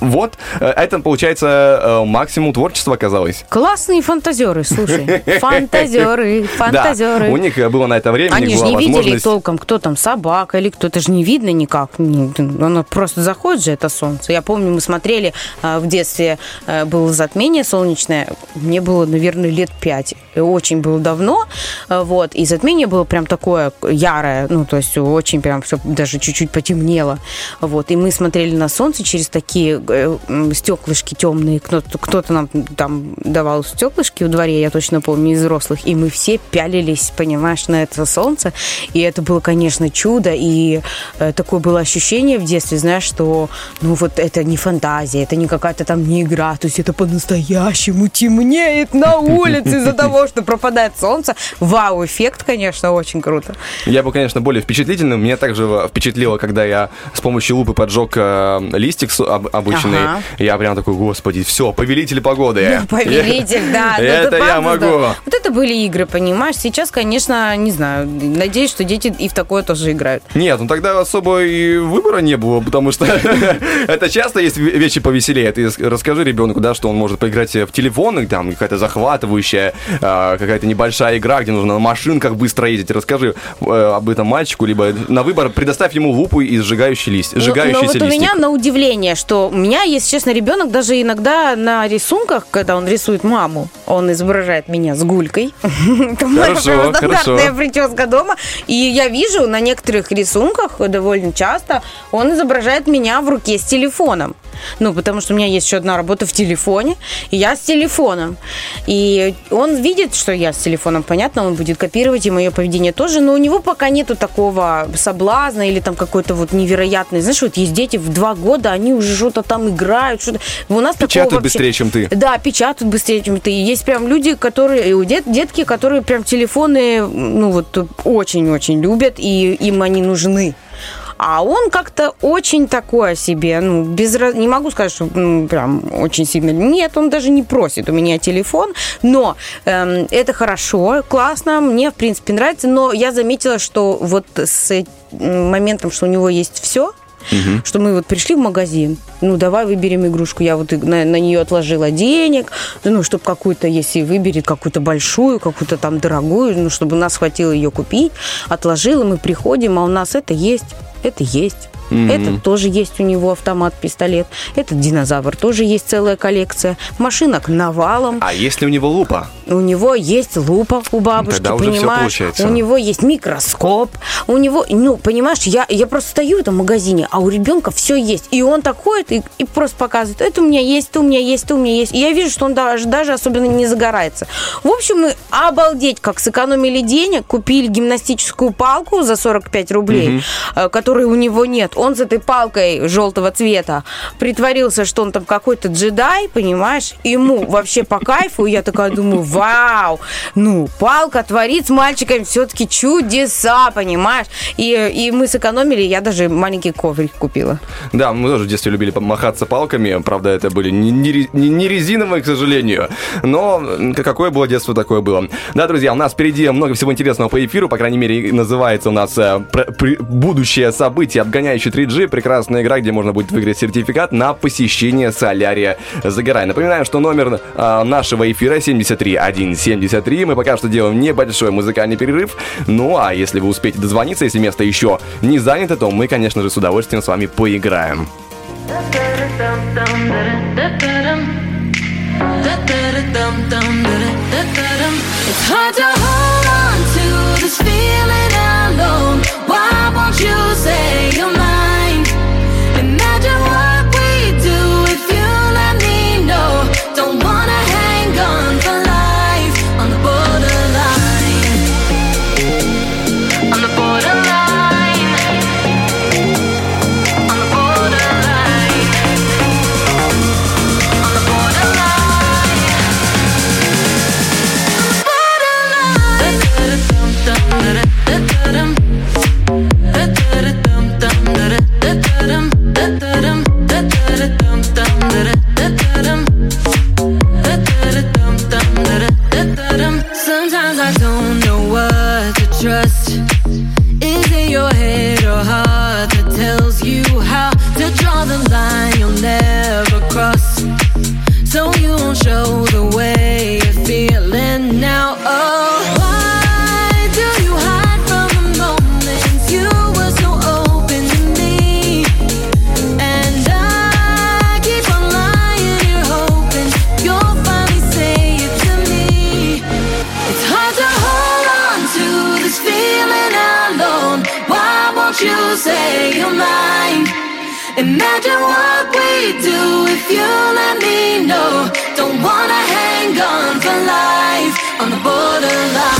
Вот, э, это, получается, э, максимум творчества оказалось. Классные фантазеры, слушай. Фантазеры, фантазеры. Да, у них э, было на это время, Они же не возможность... толком, кто там собака или кто. Это же не видно никак. Ну, Оно просто заходит же, это солнце. Я помню, мы смотрели а, в детстве, а, было затмение солнечное. Мне было, наверное, лет пять. Очень было давно. а, Вот. И затмение было прям такое ярое. Ну, то есть очень прям все даже чуть-чуть потемнело. Вот. И мы смотрели на солнце через такие э, стеклышки темные. Кто-то, кто-то нам там давал стеклышки в дворе, я точно помню, из взрослых. И мы все пялились, понимаешь, на это солнце. И это было, конечно, чудо. И э, такое было ощущение в детстве, знаешь, что ну вот это не фантазия, это не какая-то там не игра. То есть это по-настоящему темнеет на улице из-за того, что пропадает солнце. Вау, эффект, конечно, очень круто. Я был, конечно, более впечатлительным. Меня также впечатлило, когда я с помощью лупы поджег э, листик обычный. Ага. Я прям такой, господи, все, повелитель погоды. Повелитель, да. ну, Это я могу. Вот это были игры, понимаешь? Сейчас, конечно, не знаю. Надеюсь, что дети и в такое тоже играют. Нет, ну тогда особо и выбора не было, потому что это часто есть ве- вещи повеселее. Ты расскажи ребенку, да, что он может поиграть в телефон, там какая-то захватывающая, а, какая-то небольшая игра, где нужно на машинках быстро ездить. Расскажи э, об этом мальчику, либо на выбор предоставь ему лупу и сжигающий лист, Ну, сжигающийся но вот у листик. меня на удивление, что у меня, если честно, ребенок даже иногда на рисунках, когда он рисует маму, он изображает меня с гулькой. Хорошо, стандартная хорошо. прическа дома. И я вижу на некоторых рисунках довольно часто он изображает меня в руке с телефоном. Ну, потому что у меня есть еще одна работа в телефоне, и я с телефоном. И он видит, что я с телефоном, понятно, он будет копировать, и мое поведение тоже, но у него пока нету такого соблазна или там какой-то вот невероятный. Знаешь, вот есть дети в два года, они уже что-то там играют, что-то. У нас Печатают вообще- быстрее, чем ты. да, печатают быстрее, чем ты. И есть прям люди, которые, дет- детки, которые прям телефоны, ну вот, очень-очень любят, и им они нужны. А он как-то очень такой себе, ну, без, не могу сказать, что ну, прям очень сильно. Нет, он даже не просит у меня телефон, но эм, это хорошо, классно, мне, в принципе, нравится, но я заметила, что вот с моментом, что у него есть все, что мы вот пришли в магазин, ну, давай выберем игрушку. Я вот на, на нее отложила денег, ну, чтобы какую-то, если выберет какую-то большую, какую-то там дорогую, ну, чтобы нас хватило ее купить, отложила, мы приходим, а у нас это есть. Это есть. Этот тоже есть у него автомат-пистолет. Этот динозавр тоже есть целая коллекция. Машинок навалом. А если у него лупа? У него есть лупа у бабушки, Тогда уже понимаешь? получается. У него есть микроскоп. У него, ну, понимаешь, я, я просто стою в этом магазине, а у ребенка все есть. И он так ходит и, и просто показывает, это у меня есть, это у меня есть, это у меня есть. И я вижу, что он даже, даже особенно не загорается. В общем, мы обалдеть, как сэкономили денег, купили гимнастическую палку за 45 рублей, э, которой у него нет. Он с этой палкой желтого цвета притворился, что он там какой-то джедай, понимаешь? Ему вообще по кайфу. Я такая думаю, вау, ну, палка творит с мальчиками все-таки чудеса, понимаешь? И, и мы сэкономили, я даже маленький коврик купила. Да, мы тоже в детстве любили помахаться палками. Правда, это были не, не не- резиновые, к сожалению. Но какое было детство, такое было. Да, друзья, у нас впереди много всего интересного по эфиру. По крайней мере, называется у нас э, про- событие обгоняющий 3G. Прекрасная игра, где можно будет выиграть сертификат на посещение солярия Загорай. Напоминаю, что номер э, нашего эфира 73173. Мы пока что делаем небольшой музыкальный перерыв. Ну, а если вы успеете дозвониться, если место еще не занято, то мы, конечно же, с удовольствием с вами поиграем. It's hard to hold on to this feeling alone. won't you say your mind? What we do if you let me know. Don't wanna hang on for life on the borderline.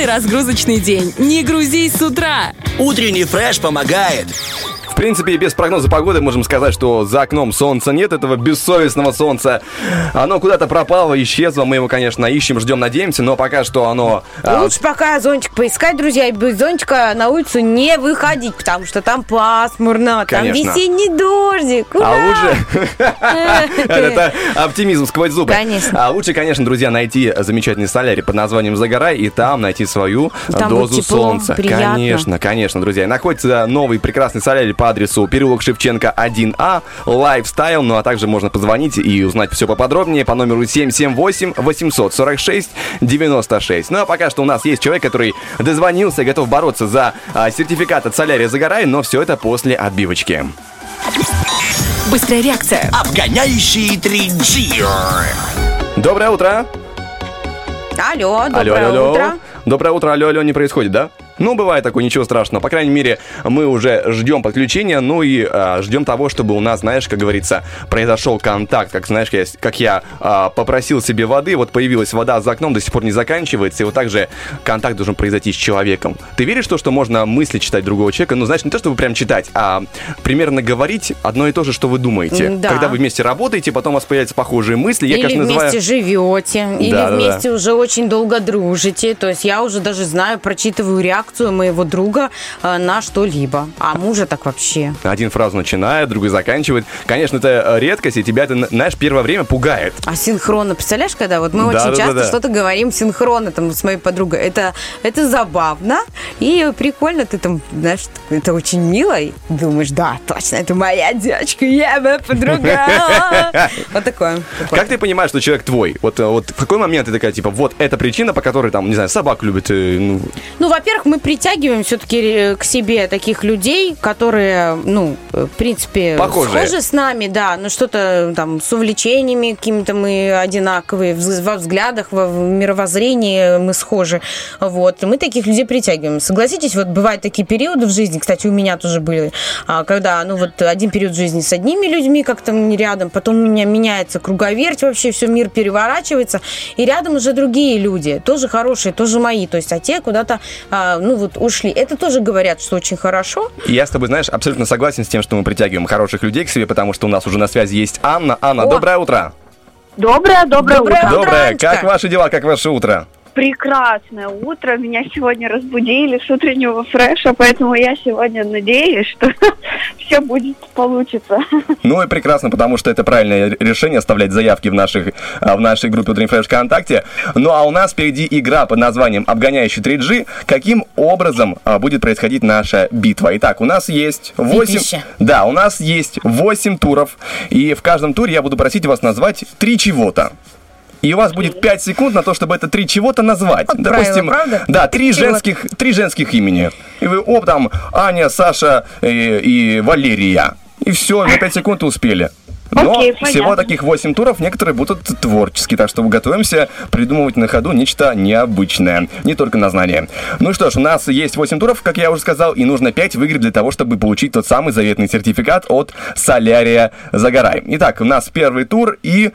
Сделай разгрузочный день. Не грузись с утра. Утренний фреш помогает. В принципе, без прогноза погоды можем сказать, что за окном солнца нет, этого бессовестного солнца. Оно куда-то пропало, исчезло. Мы его, конечно, ищем, ждем, надеемся, но пока что оно... а, Лучше пока зонтик поискать, друзья, и без зонтика на улицу не выходить, потому что там пасмурно, там Конечно. весенний дождик. А Ура! лучше... Это оптимизм сквозь зубы. Конечно. А лучше, конечно, друзья, найти замечательный солярий под названием «Загорай» и там найти свою Там дозу солнца. Конечно, конечно, друзья. И находится новый прекрасный солярий по адресу переулок Шевченко 1А, Lifestyle. Ну а также можно позвонить и узнать все поподробнее по номеру 778 846 96. Ну а пока что у нас есть человек, который дозвонился, готов бороться за а, сертификат от солярия «Загорай», но все это после отбивочки. Быстрая реакция. Обгоняющий 3G. Алло, Доброе утро. доброе алло, алло, утро. алло. Доброе утро, алло, алло, не происходит, да? Ну, бывает такое, ничего страшного. По крайней мере, мы уже ждем подключения, ну и а, ждем того, чтобы у нас, знаешь, как говорится, произошел контакт. Как знаешь, я, как я а, попросил себе воды, вот появилась вода за окном, до сих пор не заканчивается, и вот так же контакт должен произойти с человеком. Ты веришь в то, что можно мысли читать другого человека? Ну, знаешь, не то, чтобы прям читать, а примерно говорить одно и то же, что вы думаете. Да. Когда вы вместе работаете, потом у вас появляются похожие мысли. Я, или конечно, вместе называю... живете, или Да, да, да. вместе уже очень долго дружите. То есть я уже даже знаю, прочитываю реакцию моего друга э, на что-либо. А мужа так вообще. Один фразу начинает, другой заканчивает. Конечно, это э, редкость, и тебя это, знаешь, первое время пугает. А синхронно, представляешь, когда вот мы Да, очень да, часто да, что-то говорим синхронно там с моей подругой. Это, это забавно и прикольно. Ты там, знаешь, это очень мило. И думаешь, да, точно, это моя девочка, я моя подруга. Вот такое. Как ты понимаешь, что человек твой? Вот, э, вот в какой момент ты такая, типа, вот эта причина, по которой, там, не знаю, собак любит, ну, Ну, во-первых, мы притягиваем все-таки к себе таких людей, которые, ну, э, в принципе, Похожие. схожи с нами, да, но что-то там с увлечениями какими-то мы одинаковые, во взглядах, во в мировоззрении мы схожи. Вот. Мы таких людей притягиваем. Согласитесь, вот бывают такие периоды в жизни, кстати, у меня тоже были, а, когда, ну, вот один период жизни с одними людьми как-то рядом, потом у меня меняется круговерть, вообще все мир переворачивается, и рядом уже другие люди, тоже хорошие, тоже мои, то есть, а те куда-то, а, ну, вот ушли. Это тоже говорят, что очень хорошо. И я с тобой, знаешь, абсолютно согласен с тем, что мы притягиваем хороших людей к себе, потому что у нас уже на связи есть Анна. Анна, О! доброе утро. Доброе, доброе, Доброе утро. утро. Доброе. Как ваши дела, как ваше утро? Прекрасное утро. Меня сегодня разбудили с утреннего фреша, поэтому я сегодня надеюсь, что все будет получится. Ну и прекрасно, потому что это правильное решение оставлять заявки в, наших, а, в нашей группе Утренний Фреш ВКонтакте. Ну а у нас впереди игра под названием «Обгоняющий 3G». Каким образом а, будет происходить наша битва? Итак, у нас есть 8... Битвище. Да, у нас есть 8 туров. И в каждом туре я буду просить вас назвать три чего-то. И у вас будет 5 секунд на то, чтобы это три чего-то назвать. Вот правило, правда? да, три женских, три женских имени. И вы, оп, там, Аня, Саша э, и Валерия. И все, на 5 секунд успели. Но Окей, всего понятно. таких 8 туров, некоторые будут творческие, так что готовимся придумывать на ходу нечто необычное, не только на знания. Ну что ж, у нас есть 8 туров, как я уже сказал, и нужно 5 выиграть для того, чтобы получить тот самый заветный сертификат от Солярия Загорай. Итак, у нас первый тур, и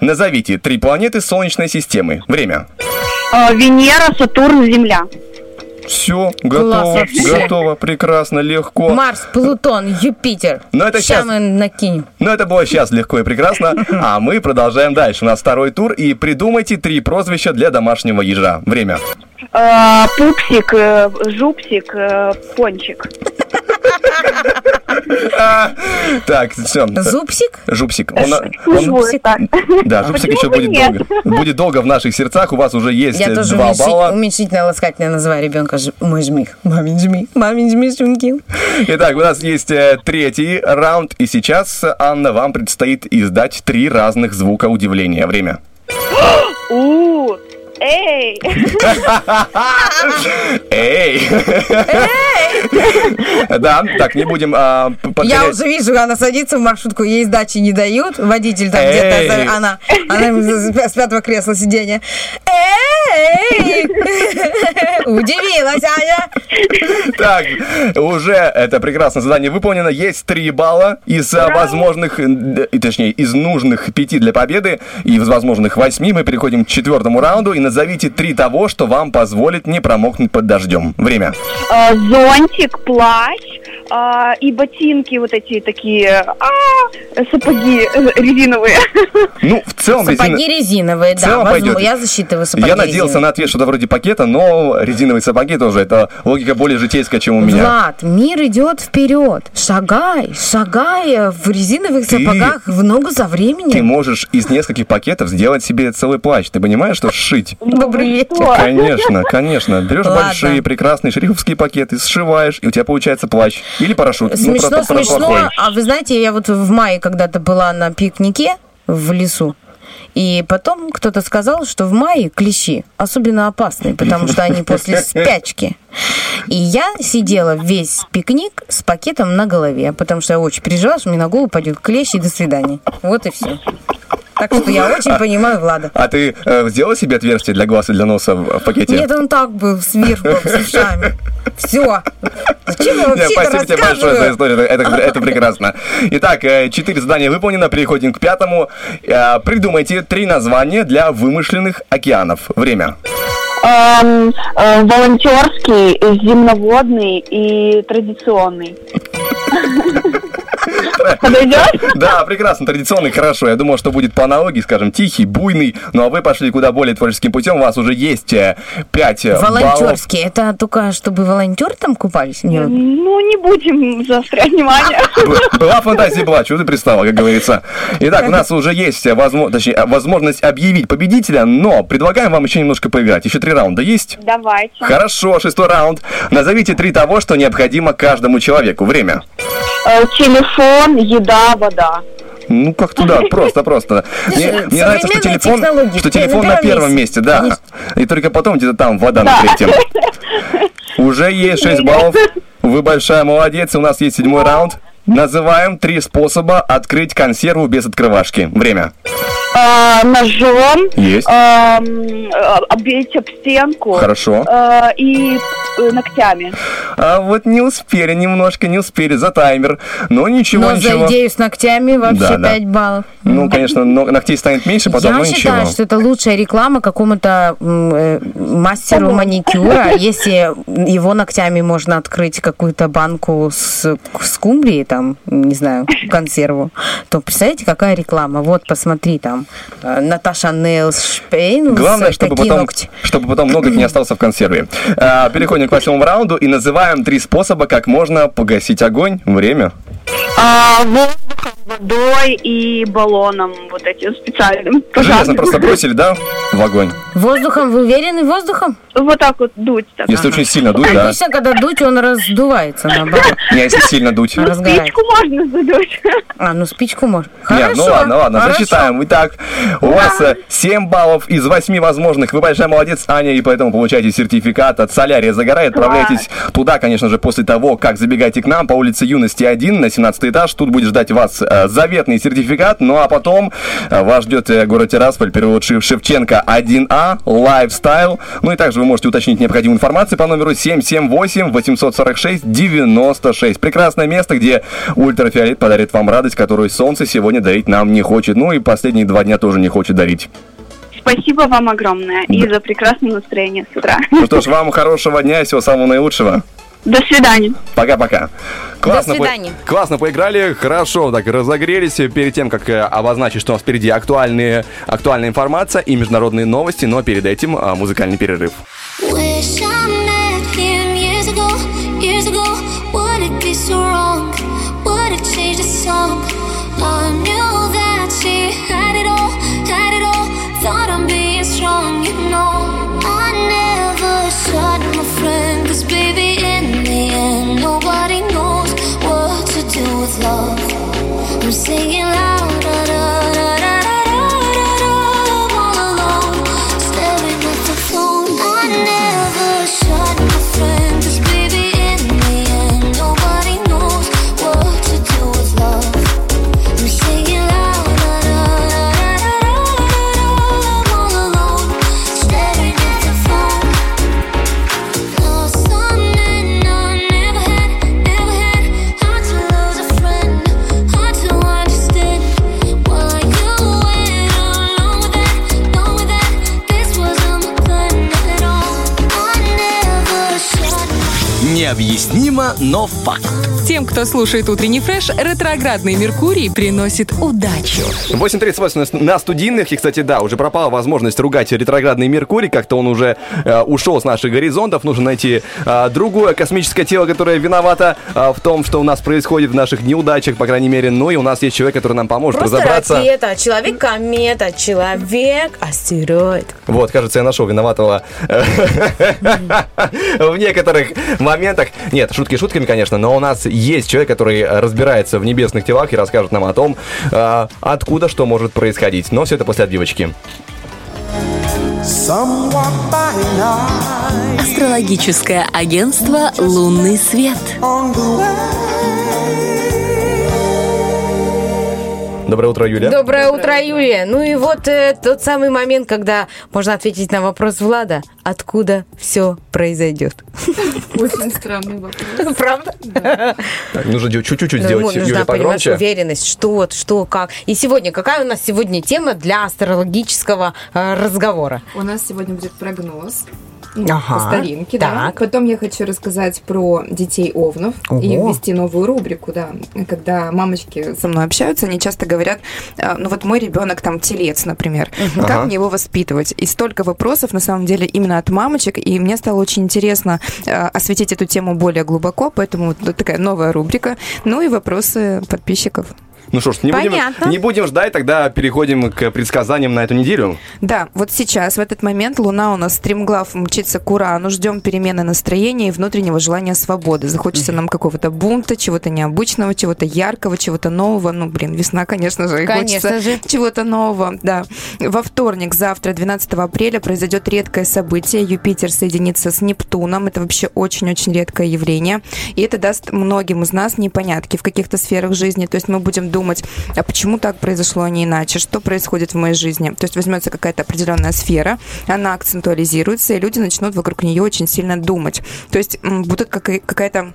назовите три планеты Солнечной системы. Время. А, Венера, Сатурн, Земля. Все, готово, готово, прекрасно, легко. Марс, Плутон, Юпитер. Ну, это Ща щас. мы накинем. Ну, это было сейчас легко и прекрасно. А мы продолжаем дальше. У нас второй тур. И придумайте три прозвища для домашнего ежа. Время. А, Пупсик, э, Жупсик, э, Пончик. Так, все. Зубсик? Жупсик. Он, Ну, он- вот так. да, Жупсик Почему еще будет долго. Будет долго в наших сердцах. У вас уже есть Я э, тоже два балла. уменьшительно ласкательно называю ребенка мой жмих. Мамин жмих, мамин жмишунки. Итак, у нас есть э, третий раунд. И сейчас, Анна, вам предстоит издать три разных звука удивления. Время. Эй, Эй! Да, так, не будем а, Я уже вижу, она садится в маршрутку, ей сдачи не дают. Водитель там где-то, она, она с пятого кресла сиденья. Эй! Удивилась, Аня. Так, уже это прекрасное задание выполнено. Есть три балла из а, возможных, точнее, из нужных пяти для победы. И из возможных восьми мы переходим к четвертому раунду. И назовите три того, что вам позволит не промокнуть под дождем. Время. А, зонтик, плащ а, и ботинки вот эти такие, а, сапоги э, резиновые. Ну, в целом, Сапоги резиновые, в да. пойдет. Я засчитываю сапоги Я надеялся резиновые. на ответ что-то вроде пакета, но резиновые сапоги тоже. Это логика более житейская, чем у меня. Влад, мир идет вперед. Шагай, шагай в резиновых Ты- сапогах в ногу за Ты временем. можешь из нескольких пакетов сделать себе целый плащ. Ты понимаешь, что сшить? Добрый вечер. Что? Конечно, конечно. Берешь Ладно. большие прекрасные шрифтовские пакеты, сшиваешь, и у тебя получается плащ. Или парашют. Ну, Смешно, просто смешно. плохой. А вы знаете, я вот в мае когда-то была на пикнике в лесу. И потом кто-то сказал, что в мае клещи особенно опасные, потому что они после спячки. И я сидела весь пикник с пакетом на голове, потому что я очень переживала, что мне на голову пойдет клещ и до свидания. Вот и все. Так что я очень понимаю Влада. А ты э, сделала себе отверстие для глаз и для носа в, пакете? Нет, он так был, сверху, с ушами. Все. Зачем я вообще спасибо тебе большое за историю, это, прекрасно. Итак, э, четыре задания выполнено, переходим к пятому. Э, Придумайте три названия для вымышленных океанов. Время. Эм, э, волонтерский, земноводный и традиционный. Подойдет? Да, прекрасно, традиционный, хорошо. Я думал, что будет по аналогии, скажем, тихий, буйный. Ну а вы пошли куда более творческим путем. У вас уже есть э, пять э, баллов. Волонтерский. Это только чтобы волонтеры там купались? Нет. Ну, не будем заострять внимание. Была фантазия, была, чего ты пристала, как говорится. Итак, у нас уже есть э, возможно- точнее, э, возможность объявить победителя, но предлагаем вам еще немножко поиграть. Еще три раунда есть? Давайте. Хорошо, шестой раунд. Назовите три того, что необходимо каждому человеку. Время. Э, Телефон, еда, вода. Ну, как туда, просто-просто. Мне, мне нравится, что телефон, что На телефон на первом первом месте, месте. да. Конечно. И только потом где-то там вода на третьем. Уже есть 6 баллов. Вы большая молодец. У нас есть седьмой раунд. Называем три способа открыть консерву без открывашки. Время. Э, Ножом. Есть. эм, э, Обить об стенку. Хорошо. э, И э, ногтями. А вот не успели немножко, не успели за таймер. Но ничего, Но ничего. за идею с ногтями вообще Да, да. 5 баллов. Ну, конечно, но- ногтей станет меньше, потом, Я ну считаю, ничего. что это лучшая реклама какому-то э, мастеру маникюра. Если его ногтями можно открыть какую-то банку с скумбрией, там, не знаю, консерву, то представляете, какая реклама? Вот, посмотри, там, э, Наташа Нейлс Шпейн, Главное, чтобы потом, ногти. чтобы потом ноготь не остался в консерве. А, переходим к восьмому раунду и называем три способа, как можно погасить огонь. Время. А, Воздухом, водой и баллоном вот этим специальным. Железно пожарным. просто бросили, да, в огонь. Воздухом, вы уверены воздухом? Вот так вот дуть. так. Если очень сильно дуть, да. Обычно, когда дуть, он раздувается, наоборот. Не, если сильно дуть. Спичку можно задуть. А, ну спичку можно. Нет, Хорошо. ну ладно, ладно, хорошо. засчитаем. Итак, у вас э, 7 баллов из 8 возможных. Вы большая молодец, Аня, и поэтому получаете сертификат от Солярия Загорай. Отправляйтесь туда, конечно же, после того, как забегаете к нам по улице Юности 1 на 17 этаж. Тут будет ждать вас э, заветный сертификат. Ну а потом э, вас ждет э, город Тирасполь, перевод Шев- Шевченко 1А, лайфстайл. Ну и также вы можете уточнить необходимую информацию по номеру 778-846-96. Прекрасное место, где ультрафиолет подарит вам радость, которую солнце сегодня дарить нам не хочет. Ну и последние два дня тоже не хочет дарить. Спасибо вам огромное и за прекрасное настроение с утра. Ну что ж, вам хорошего дня и всего самого наилучшего. До свидания. Пока-пока. Классно, До по- свидания. классно поиграли, хорошо так разогрелись перед тем, как э, обозначить, что у нас впереди актуальные, актуальная информация и международные новости, но перед этим а, музыкальный перерыв. Wish I singing Необъяснимо, но факт. Тем, кто слушает утренний фреш, ретроградный Меркурий приносит удачу. 8.38 на студийных, и, кстати, да, уже пропала возможность ругать ретроградный Меркурий, как-то он уже э, ушел с наших горизонтов, нужно найти э, другое космическое тело, которое виновато э, в том, что у нас происходит в наших неудачах, по крайней мере, ну и у нас есть человек, который нам поможет Просто разобраться. ракета, человек-комета, человек-астероид. Вот, кажется, я нашел виноватого э, в некоторых моментах. Нет, шутки шутками, конечно, но у нас есть человек, который разбирается в небесных телах и расскажет нам о том, э, откуда что может происходить. Но все это после отбивочки. Астрологическое агентство «Лунный свет». Доброе утро, Юля. Доброе утро, Юлия. Ну и вот э, тот самый момент, когда можно ответить на вопрос Влада. Откуда все произойдет? Очень странный вопрос. Правда? Так, нужно чуть-чуть Ну, сделать нужна, понимаешь, погромче. уверенность, что, что, как. И сегодня, какая у нас сегодня тема для астрологического э, разговора? У нас сегодня будет прогноз. Ага, По старинке, да. так. Потом я хочу рассказать про детей овнов и Ого. ввести новую рубрику, да. Когда мамочки со мной общаются, они часто говорят, «А, ну вот мой ребенок там телец, например, как Ага. мне его воспитывать? И столько вопросов, на самом деле, именно от мамочек, и мне стало очень интересно э, осветить эту тему более глубоко, поэтому такая новая рубрика. Ну и вопросы подписчиков. Ну что ж, не будем, не будем ждать, тогда переходим к предсказаниям на эту неделю. Да, вот сейчас, в этот момент, Луна у нас стремглав мчится к Урану, ждем перемены настроения и внутреннего желания свободы. Захочется нам какого-то бунта, чего-то необычного, чего-то яркого, чего-то нового. Ну, блин, весна, конечно же, Конечно хочется же. чего-то нового, да. Во вторник, завтра, 12 апреля, произойдет редкое событие. Юпитер соединится с Нептуном. Это вообще очень-очень редкое явление. И это даст многим из нас непонятки в каких-то сферах жизни. То есть мы будем думать, а почему так произошло, а не иначе? Что происходит в моей жизни? То есть возьмется какая-то определенная сфера, она акцентуализируется, и люди начнут вокруг нее очень сильно думать. То есть будет какая- какая-то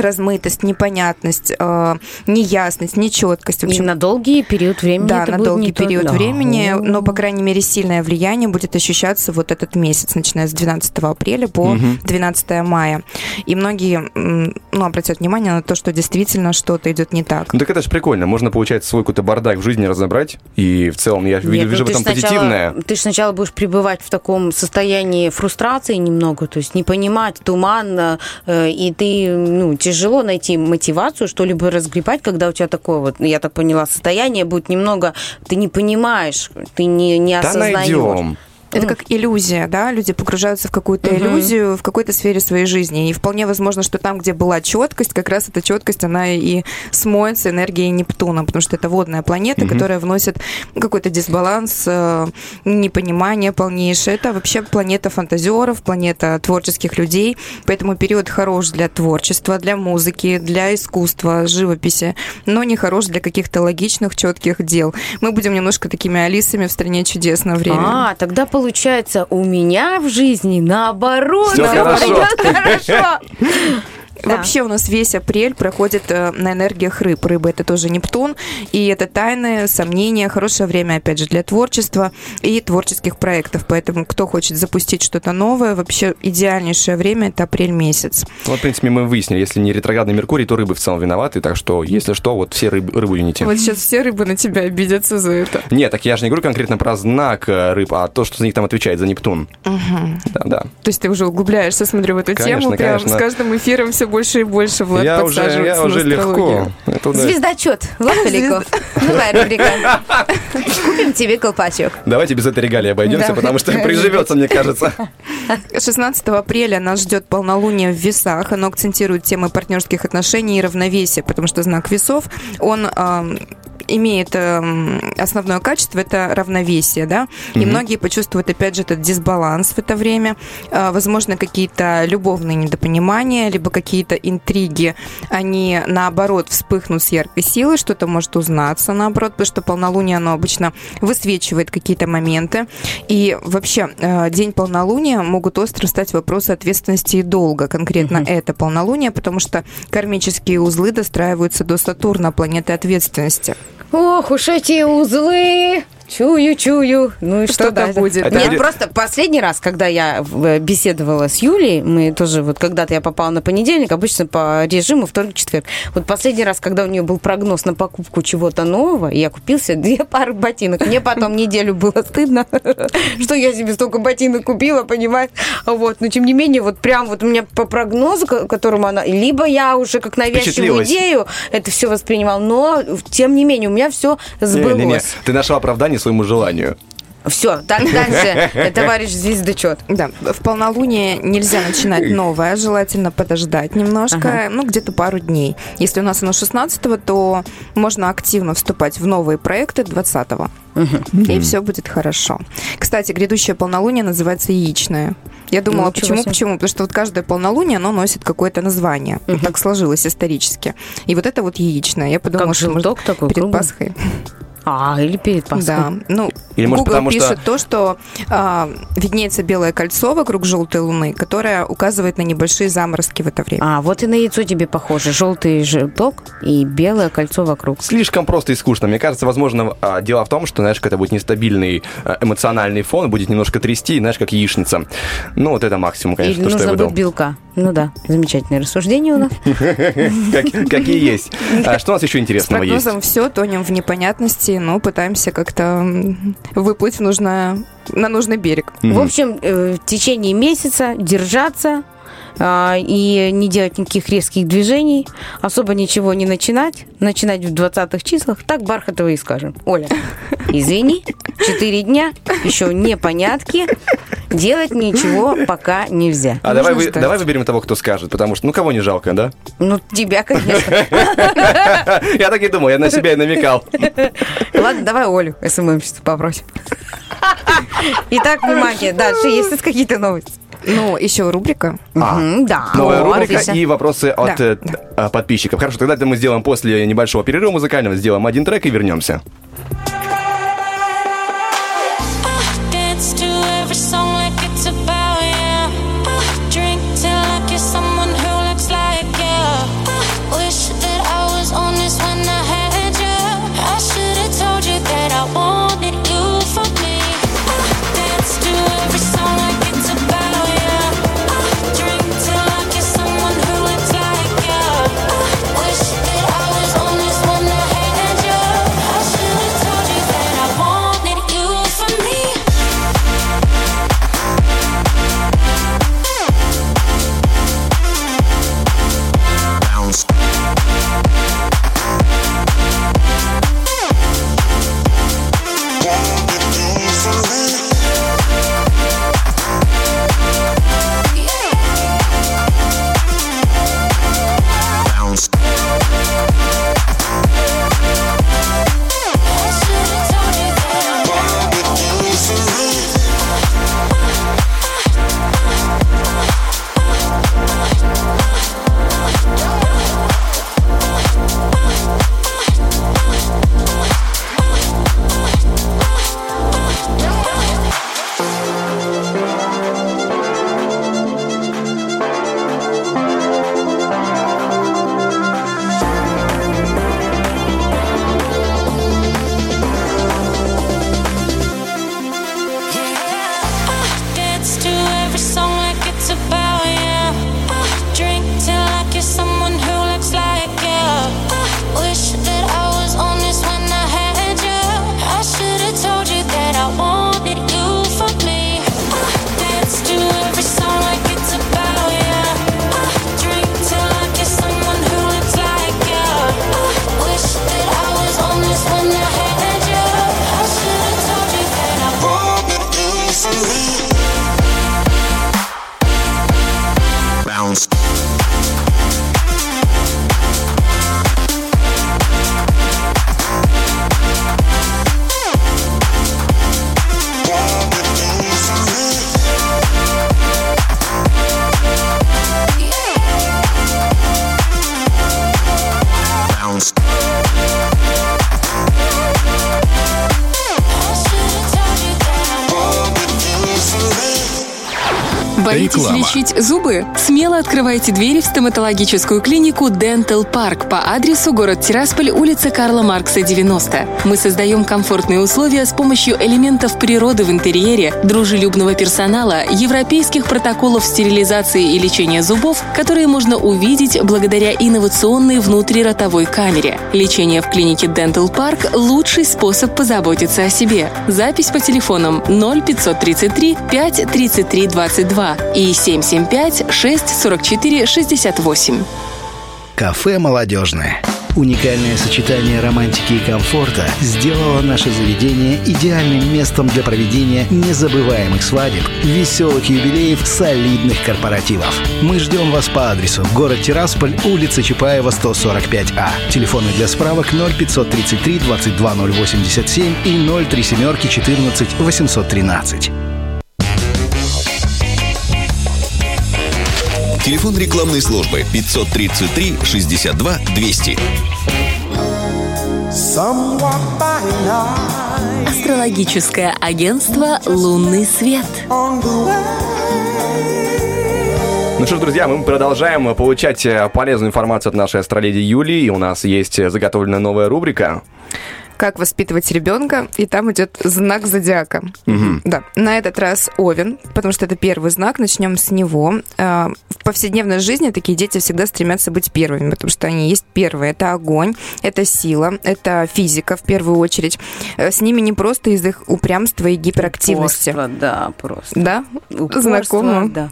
размытость, непонятность, э, неясность, нечеткость. В И общем, на долгий период времени да, это на будет долгий не то- период Да. времени, но, по крайней мере, сильное влияние будет ощущаться вот этот месяц, начиная с 12 апреля по Мгм. 12 мая. И многие ну, обратят внимание на то, что действительно что-то идет не так. Ну так это же прикольно. Можно, получается, свой какой-то бардак в жизни разобрать. И в целом я вижу, Нет, ну вижу в ты ж этом сначала- позитивное. Ты же сначала будешь пребывать в таком состоянии фрустрации немного, то есть не понимать, туманно, э, и ты, ну, тяжело найти мотивацию что-либо разгребать, когда у тебя такое вот, я так поняла, состояние будет немного, ты не понимаешь, ты не, не Да осознаешь. найдем. Это как иллюзия, да? Люди погружаются в какую-то Мгм. иллюзию в какой-то сфере своей жизни. И вполне возможно, что там, где была четкость, как раз эта четкость, она и смоется энергией Нептуна, потому что это водная планета, Мгм. которая вносит какой-то дисбаланс, э, непонимание полнейшее. Это вообще планета фантазеров, планета творческих людей. Поэтому период хорош для творчества, для музыки, для искусства, живописи, но не хорош для каких-то логичных, четких дел. Мы будем немножко такими Алисами в стране чудес на время. А, тогда получается, у меня в жизни наоборот. Всё хорошо. пойдёт хорошо. Вообще у нас весь апрель проходит э, на энергиях рыб. Рыба это тоже Нептун, и это тайны, сомнения, хорошее время, опять же, для творчества и творческих проектов. Поэтому кто хочет запустить что-то новое, вообще идеальнейшее время это апрель месяц. Ну, в принципе, мы выяснили, если не ретроградный Меркурий, то рыбы в целом виноваты, так что, если что, вот все рыб- рыбу вините. Вот сейчас все рыбы на тебя обидятся за это. Нет, так я же не говорю конкретно про знак э, рыб, а то, что за них там отвечает, за Нептун. Мгм. Да, да. То есть ты уже углубляешься, смотрю, в эту Конечно, тему. Прям конечно. с каждым эфиром все больше и больше Влад я уже, я уже легко. Это да. Звездочет. Влад Поляков. Новая рубрика. Купим тебе колпачок. Давайте без этой регалии обойдемся, потому что приживется, мне кажется. 16 апреля нас ждет полнолуние в весах. Оно акцентирует темы партнерских отношений и равновесия, потому что знак весов, он имеет эм, основное качество это равновесие, да, и Мгм. многие почувствуют опять же этот дисбаланс в это время, А, возможно какие-то любовные недопонимания, либо какие-то интриги, они наоборот вспыхнут с яркой силой, что-то может узнаться наоборот, потому что полнолуние оно обычно высвечивает какие-то моменты, и вообще э, день полнолуния могут остро стать вопросы ответственности и долга, конкретно это полнолуние, потому что кармические узлы достраиваются до Сатурна, планеты ответственности. Ох уж эти узлы. Чую, чую. Ну и что Что-то дальше? будет, Нет, да. Просто последний раз, когда я в- беседовала с Юлей, мы тоже вот когда-то я попала на понедельник, обычно по режиму вторник-четверг. Вот последний раз, когда у нее был прогноз на покупку чего-то нового, я купил себе две пары ботинок. Мне потом неделю было стыдно, что я себе столько ботинок купила, понимаешь? Вот, но тем не менее, вот прям вот у меня по прогнозу, ко- которому она... Либо я уже как навязчивую идею это все воспринимал, но тем не менее у меня все сбылось. Не-не-не, ты нашла оправдание своему желанию. Все, дальше, товарищ звездочет. Да, в полнолуние нельзя начинать новое, желательно подождать немножко, Ага. ну, где-то пару дней. Если у нас оно 16 то можно активно вступать в новые проекты 20 И все будет хорошо. Кстати, грядущее полнолуние называется яичное. Я думала, Ну, почему, себе. почему? Потому что вот каждое полнолуние, оно носит какое-то название. Вот Так сложилось исторически. И вот это вот яичное. Я подумала, Как что может, такой, перед круглый? Пасхой. А, или перед Пасхой. Да, ну, Или, может, Google потому что- пишет то, что а, виднеется белое кольцо вокруг желтой луны, которое указывает на небольшие заморозки в это время. А, вот и на яйцо тебе похоже. Желтый желток и белое кольцо вокруг. Слишком просто и скучно. Мне кажется, возможно, а, дело в том, что, знаешь, когда будет нестабильный а, эмоциональный фон, будет немножко трясти, знаешь, как яичница. Ну, вот это максимум, конечно, Или то, что я нужно выдал. белка. Ну да, замечательное рассуждение у нас. Как- Какие есть. А Что у нас еще С интересного есть? прогнозом все, тонем в непонятности, но пытаемся как-то выплыть в нужное, на нужный берег. В общем, э, в течение месяца держаться и не делать никаких резких движений, особо ничего не начинать, начинать в 20-х числах, так Бархатова и скажем. Оля, извини, 4 дня, еще непонятки, делать ничего пока нельзя. А давай, вы- давай выберем того, кто скажет, потому что, ну, кого не жалко, да? Ну, тебя, конечно. Я так и думал, я на себя и намекал. Ладно, давай Олю СММщицу попросим. Итак, внимание, дальше есть какие-то новости? Ну, еще рубрика. Мгм, Да. Новая О, рубрика отлично. и вопросы от Да. э, а, подписчиков. Хорошо, тогда это мы сделаем после небольшого перерыва музыкального, сделаем один трек и вернемся. Боитесь Реклама. Зубы? Смело открывайте двери в стоматологическую клинику Dental Park по адресу город Тирасполь, улица Карла Маркса, 90. Мы создаем комфортные условия с помощью элементов природы в интерьере, дружелюбного персонала, европейских протоколов стерилизации и лечения зубов, которые можно увидеть благодаря инновационной внутриротовой камере. Лечение в клинике Dental Park – лучший способ позаботиться о себе. Запись по телефонам 0533 5 33 22 и 775 6 44 68. Кафе «Молодежное». Уникальное сочетание романтики и комфорта сделало наше заведение идеальным местом для проведения незабываемых свадеб, веселых юбилеев, солидных корпоративов. Мы ждем вас по адресу город Тирасполь, улица Чапаева, 145А. Телефоны для справок 0533 22087 и 03 семерки 14 813. Телефон рекламной службы 533 62 200. somewhat by night. Астрологическое агентство «Лунный свет». Ну что ж, друзья, мы продолжаем получать э, полезную информацию от нашей астроледи Юлии. И у нас есть э, заготовленная новая рубрика. Как воспитывать ребенка, и там идет знак зодиака. Да, на этот раз Овен, потому что это первый знак, начнем с него. А, В повседневной жизни такие дети всегда стремятся быть первыми, потому что они есть первые. Это огонь, это сила, это физика в первую очередь. Э, С ними не просто из их упрямства и гиперактивности. Упорство, да, просто. Да? Упорство, Знакомо? Да.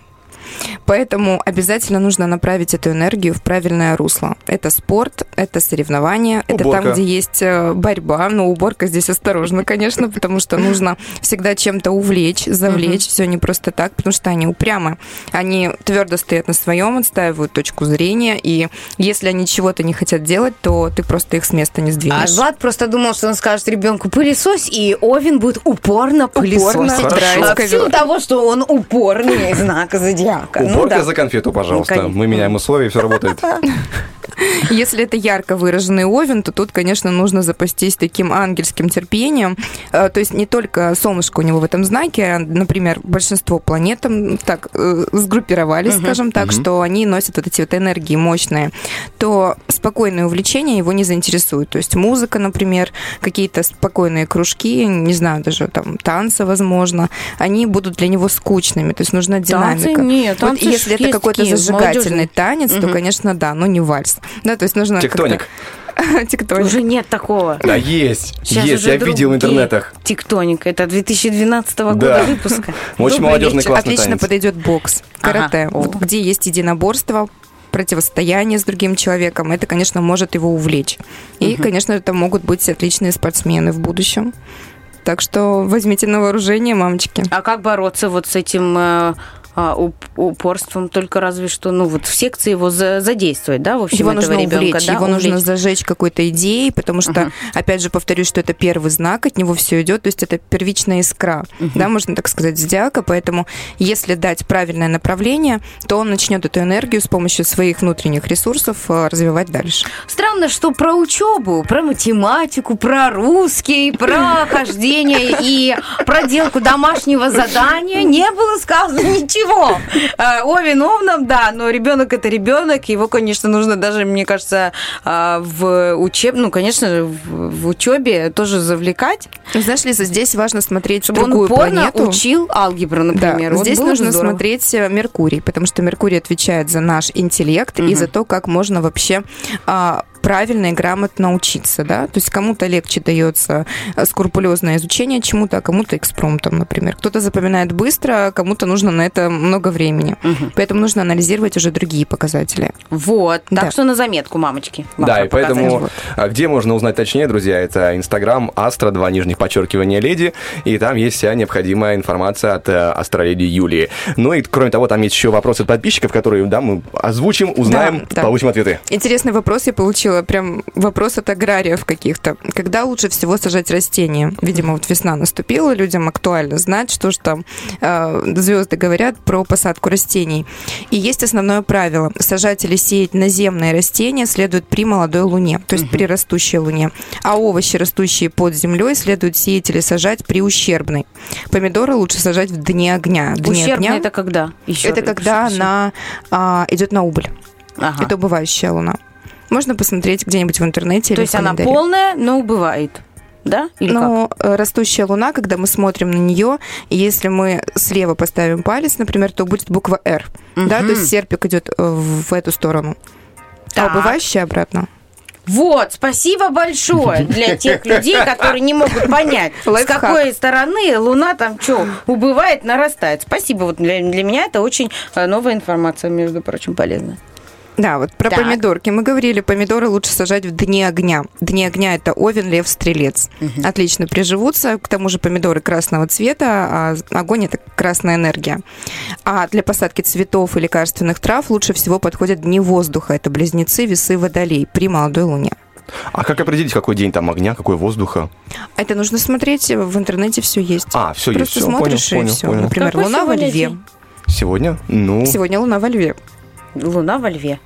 Поэтому обязательно нужно направить эту энергию в правильное русло. Это спорт, это соревнования, это Уборка. там, где есть э, борьба. Но уборка здесь осторожно, конечно, потому что нужно всегда чем-то увлечь, завлечь. Все не просто так, потому что они упрямы. Они твердо стоят на своем, отстаивают точку зрения. И если они чего-то не хотят делать, то ты просто их с места не А сдвинешь. Влад просто думал, что он скажет ребенку пылесось, и Овен будет упорно пылесосить. Хорошо. А В силу того, что он упорный знак зодиака. Ну Уборка да. за конфету, пожалуйста. Ну. Мы меняем условия, и все работает. Если это ярко выраженный овен, то тут, конечно, нужно запастись таким ангельским терпением. Э, То есть не только солнышко у него в этом знаке, а, например, большинство планет там так э, сгруппировались, скажем так, что они носят вот эти вот энергии мощные, то спокойное увлечение его не заинтересует. То есть музыка, например, какие-то спокойные кружки, не знаю, даже там танцы, возможно, они будут для него скучными. То есть нужна Танцы динамика. нет, Вот танцы если ж это какой-то зажигательный молодежные. танец, то, конечно, да, но не вальс. Да, то есть нужно Тектоник. Тектоник. Уже нет такого. Да, есть. Сейчас есть, я видел в интернетах. Тектоник. Это 2012 года Да. выпуска. Очень Добрый молодежный вечер. классный Отлично танец. подойдет бокс, карате, Ага. вот где есть единоборство, противостояние с другим человеком, это, конечно, может его увлечь. И, конечно, это могут быть отличные спортсмены в будущем. Так что возьмите на вооружение, мамочки. А как бороться вот с этим э, а, уп- упорством? Только разве что, ну вот в секции его за- задействовать, да, в общем, Его этого нужно ребенка, увлечь, да, его нужно увлечь. зажечь какой-то идеей, потому что, Мгм. опять же, повторюсь, что это первый знак, от него все идет, то есть это первичная искра, да, можно так сказать, зодиака, поэтому если дать правильное направление, то он начнет эту энергию с помощью своих внутренних ресурсов э, развивать дальше. Странно, что про учебу, про математику, про русский, про хождение и проделку домашнего задания не было сказано ничего. Э, О виновном, да, но ребенок это ребенок, его, конечно, нужно даже, мне кажется, а, в учеб, ну, конечно, в, учебе тоже завлекать, Знаешь, Лиза, здесь важно смотреть чтобы он другую упорно планету. учил алгебру, Да, например. Вот здесь нужно здорово. смотреть э, Меркурий, потому что Меркурий отвечает за наш интеллект и за то, как можно вообще а, правильно и грамотно учиться, да, то есть кому-то легче дается э, скрупулезное изучение чему-то, а кому-то экспромтом, например. Кто-то запоминает быстро, а кому-то нужно на это много времени. Поэтому нужно анализировать уже другие показатели. Вот, так Да. что на заметку, мамочки. Да, и поэтому, показатели. а, где можно узнать точнее, друзья, это Инстаграм Астра, два нижних подчеркивания леди, и там есть вся необходимая информация от э, астроледи Юлии. Ну и, кроме того, там есть еще вопросы от подписчиков, которые, да, мы озвучим, узнаем, Да, да. получим ответы. Интересный вопрос я получила, прям вопрос от аграриев каких-то. Когда лучше всего сажать растения? Видимо, вот весна наступила, людям актуально знать, что же там звезды говорят про посадку растений. И есть основное правило. Сажать или сеять наземные растения следует при молодой луне, то есть при растущей луне. А овощи, растущие под землей, следует сеять или сажать при ущербной. Помидоры лучше сажать в дне огня. В дне Ущербная огня это когда? Еще это когда она а, идет на убыль. Ага. Это убывающая луна. Можно посмотреть где-нибудь в интернете То или есть в она полная, но убывает. Да? Или как? Но э, растущая луна, когда мы смотрим на нее, если мы слева поставим палец, например, то будет буква R. Да, то есть серпик идет э, в эту сторону. Так. А убывающая обратно. Вот, спасибо большое для тех людей, которые не могут понять, с какой стороны Луна там что, убывает, нарастает. Спасибо, вот для, для меня это очень э, новая информация, между прочим, полезная. Да, вот про Так. помидорки. Мы говорили, помидоры лучше сажать в дне огня. В дне огня это овен, лев, стрелец. Отлично приживутся. К тому же помидоры красного цвета, а огонь это красная энергия. А для посадки цветов и лекарственных трав лучше всего подходят дни воздуха. Это близнецы, весы, водолей при молодой луне. А как определить, какой день там огня, какой воздуха? Это нужно смотреть, в интернете все есть. А, все есть, Просто смотришь понял, и понял, все. понял. Например, Какой луна во сегодня льве. день? Сегодня? Ну, Сегодня луна во льве. Луна во льве.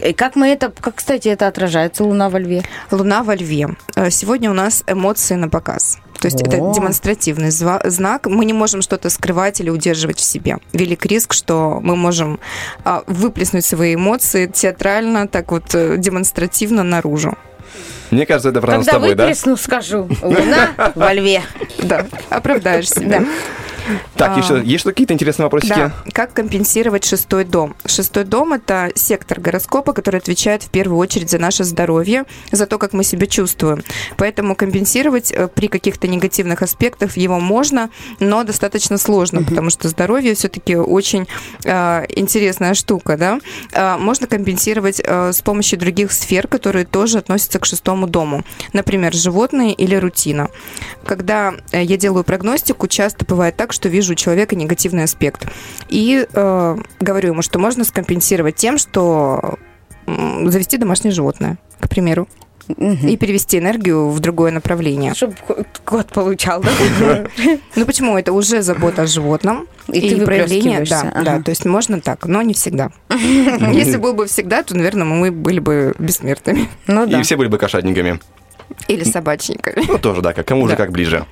И как мы это, как, кстати, это отражается, Луна во Льве? Луна во Льве. Э, Сегодня у нас эмоции на показ. То есть это О. демонстративный зва- знак. Мы не можем что-то скрывать или удерживать в себе. Велик риск, что мы можем а, выплеснуть свои эмоции театрально, так вот э, демонстративно наружу. Мне кажется, это про нас с Когда тобой, да? выплесну, скажу. Луна во Льве. Да, оправдаешь себя. Так, А, еще есть какие-то интересные вопросики? Да, как компенсировать шестой дом? Шестой дом – это сектор гороскопа, который отвечает в первую очередь за наше здоровье, за то, как мы себя чувствуем. Поэтому компенсировать э, при каких-то негативных аспектах его можно, но достаточно сложно, потому что здоровье все-таки очень э, интересная штука, да? Э, можно компенсировать э, с помощью других сфер, которые тоже относятся к шестому дому. Например, животные или рутина. Когда э, я делаю прогностику, часто бывает так, что вижу у человека негативный аспект. И э, говорю ему, что можно скомпенсировать тем, что завести домашнее животное, к примеру. И перевести энергию в другое направление. Чтобы кот получал, да? Ну почему? Это уже забота о животном. И ты проявление, да, да, то есть можно так, но не всегда. Если был бы всегда, то, наверное, мы были бы бессмертными. Ну И все были бы кошатниками. Или собачниками. Ну, тоже, да, как кому Да. как ближе.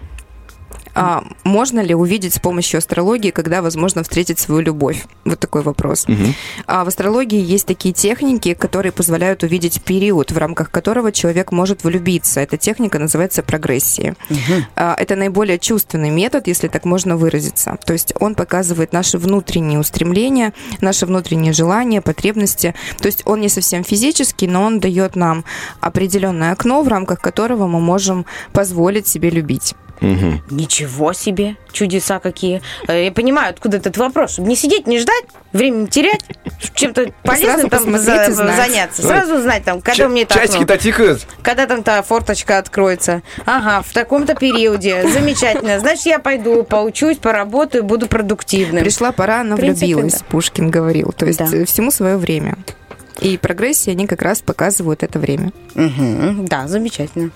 А можно ли увидеть с помощью астрологии, когда возможно встретить свою любовь? Вот такой вопрос. А в астрологии есть такие техники, которые позволяют увидеть период, в рамках которого человек может влюбиться. Эта техника называется прогрессией. А, Это наиболее чувственный метод, если так можно выразиться. То есть он показывает наши внутренние устремления, наши внутренние желания, потребности. То есть он не совсем физический, но он дает нам определенное окно, в рамках которого мы можем позволить себе любить. Ничего себе, чудеса какие. Э, Я понимаю, откуда этот вопрос. Чтобы не сидеть, не ждать, время не терять, чем-то полезным там за- заняться. Сразу знать, там, когда у меня это. Часики-то тикают. Когда там та форточка откроется. Ага, в таком-то периоде. Замечательно. Значит, я пойду, поучусь, поработаю, буду продуктивным. Пришла пора, она принципе, влюбилась, да. Пушкин говорил. То есть э, всему свое время. И прогрессии, они как раз показывают это время. Мгм, Да, замечательно.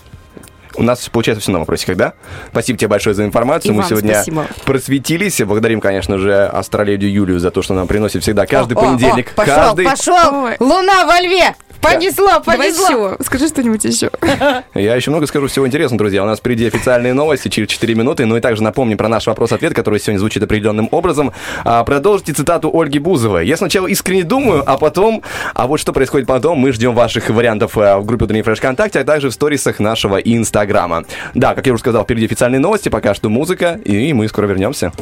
У нас получается все на вопросиках, да? Спасибо тебе большое за информацию. И Мы вам сегодня спасибо. просветились. Благодарим, конечно же, астроледию Юлию за то, что нам приносит всегда каждый О, о, понедельник. о, пошел, каждый... пошел. Луна во льве. Понесло, Давай понесло. еще. Скажи что-нибудь еще. Я еще много скажу всего интересного, друзья. У нас впереди официальные новости через 4 минуты. Ну и также напомним про наш вопрос-ответ, который сегодня звучит определенным образом. А, продолжите цитату Ольги Бузовой. Я сначала искренне думаю, а потом... А вот что происходит потом, мы ждем ваших вариантов э, в группе Утренний Фреш ВКонтакте, а также в сторисах нашего Инстаграма. Да, как я уже сказал, впереди официальные новости, пока что музыка, и мы скоро вернемся.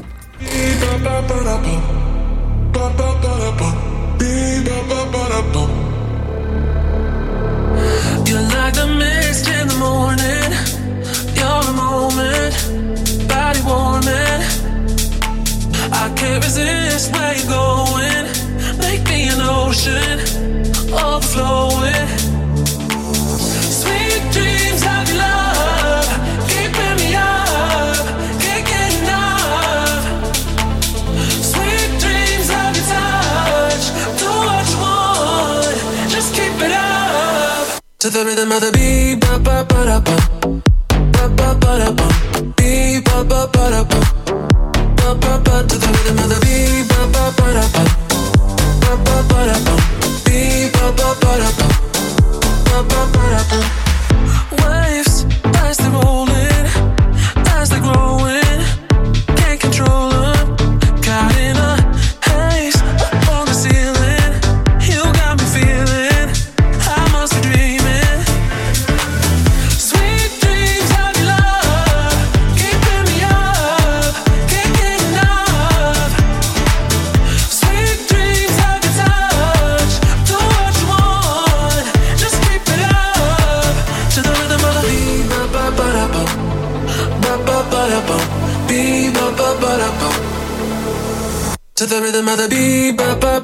Warming. I can't resist where you're going. Make me an ocean, overflowing. Sweet dreams of your love, keeping me up, can't get enough. Sweet dreams of your touch, do what you want, just keep it up. To the rhythm of the beat, ba ba ba da ba, ba ba ba da ba, beat ba. To the rhythm of the beat, ba ba ba da. Waves the mother beat, ba ba.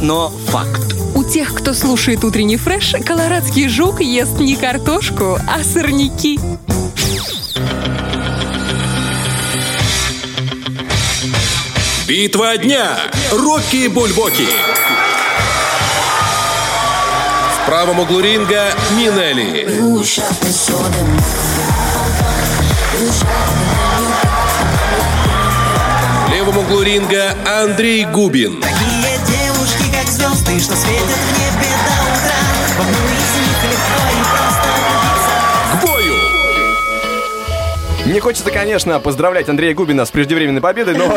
Но факт. У тех, кто слушает утренний фреш, колорадский жук ест не картошку, а сорняки. Битва дня. Рокки Бульбоки. В правом углу ринга Минелли. В левом углу ринга Андрей Губин. Звезды, что светят в небе до утра. В Не хочется, конечно, поздравлять Андрея Губина с преждевременной победой, но,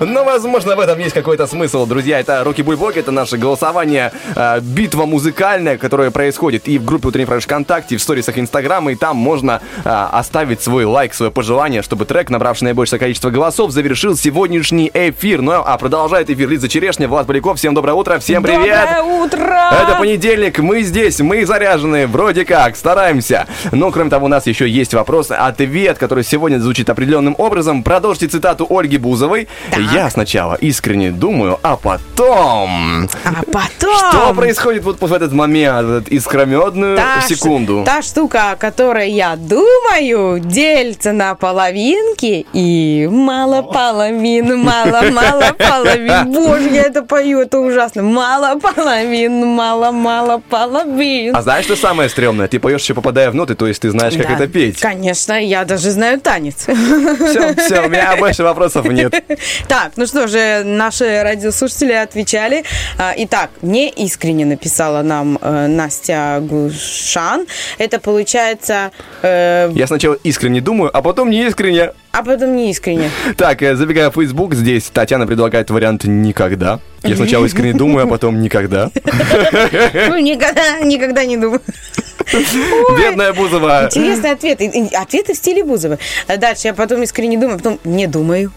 но возможно, в этом есть какой-то смысл. Друзья, это Руки Бульбок, это наше голосование, э, битва музыкальная, которая происходит и в группе Утренний Фреш ВКонтакте, и в сторисах Инстаграма, и там можно э, оставить свой лайк, свое пожелание, чтобы трек, набравший наибольшее количество голосов, завершил сегодняшний эфир. Ну, а продолжает эфир Лиза Черешня, Влад Поляков. Всем доброе утро, всем привет! Доброе утро! Это понедельник, мы здесь, мы заряжены, вроде как, стараемся. Но, кроме того, у нас еще есть вопрос, ответ, который сегодня звучит определенным образом. Продолжите цитату Ольги Бузовой. Я сначала искренне думаю, а потом... А потом... Что происходит вот в этот момент, в эту искрометную Та ш- секунду? Та штука, о которой я думаю, делится на половинки и мало половин, мало-мало половин. Боже, я это пою, это ужасно. Мало половин, мало-мало половин. А знаешь, что самое стрёмное? Ты поешь еще попадая в ноты, то есть ты знаешь, как Да, это петь. Конечно, я даже знаю танец. Все, все, у меня больше вопросов нет. Так, ну что же, наши радиослушатели отвечали. А, Итак, не искренне написала нам э, Настя Гушан. Это получается... э, Я сначала искренне думаю, а потом не искренне. а потом не искренне. Так, э, забегая в Facebook, здесь Татьяна предлагает вариант «никогда». Я сначала искренне думаю, а потом «никогда». Ну, никогда, никогда не думаю. Бедная Бузова. Интересный ответ. Ответы в стиле Бузовой. А Дальше я потом искренне думаю, потом не думаю.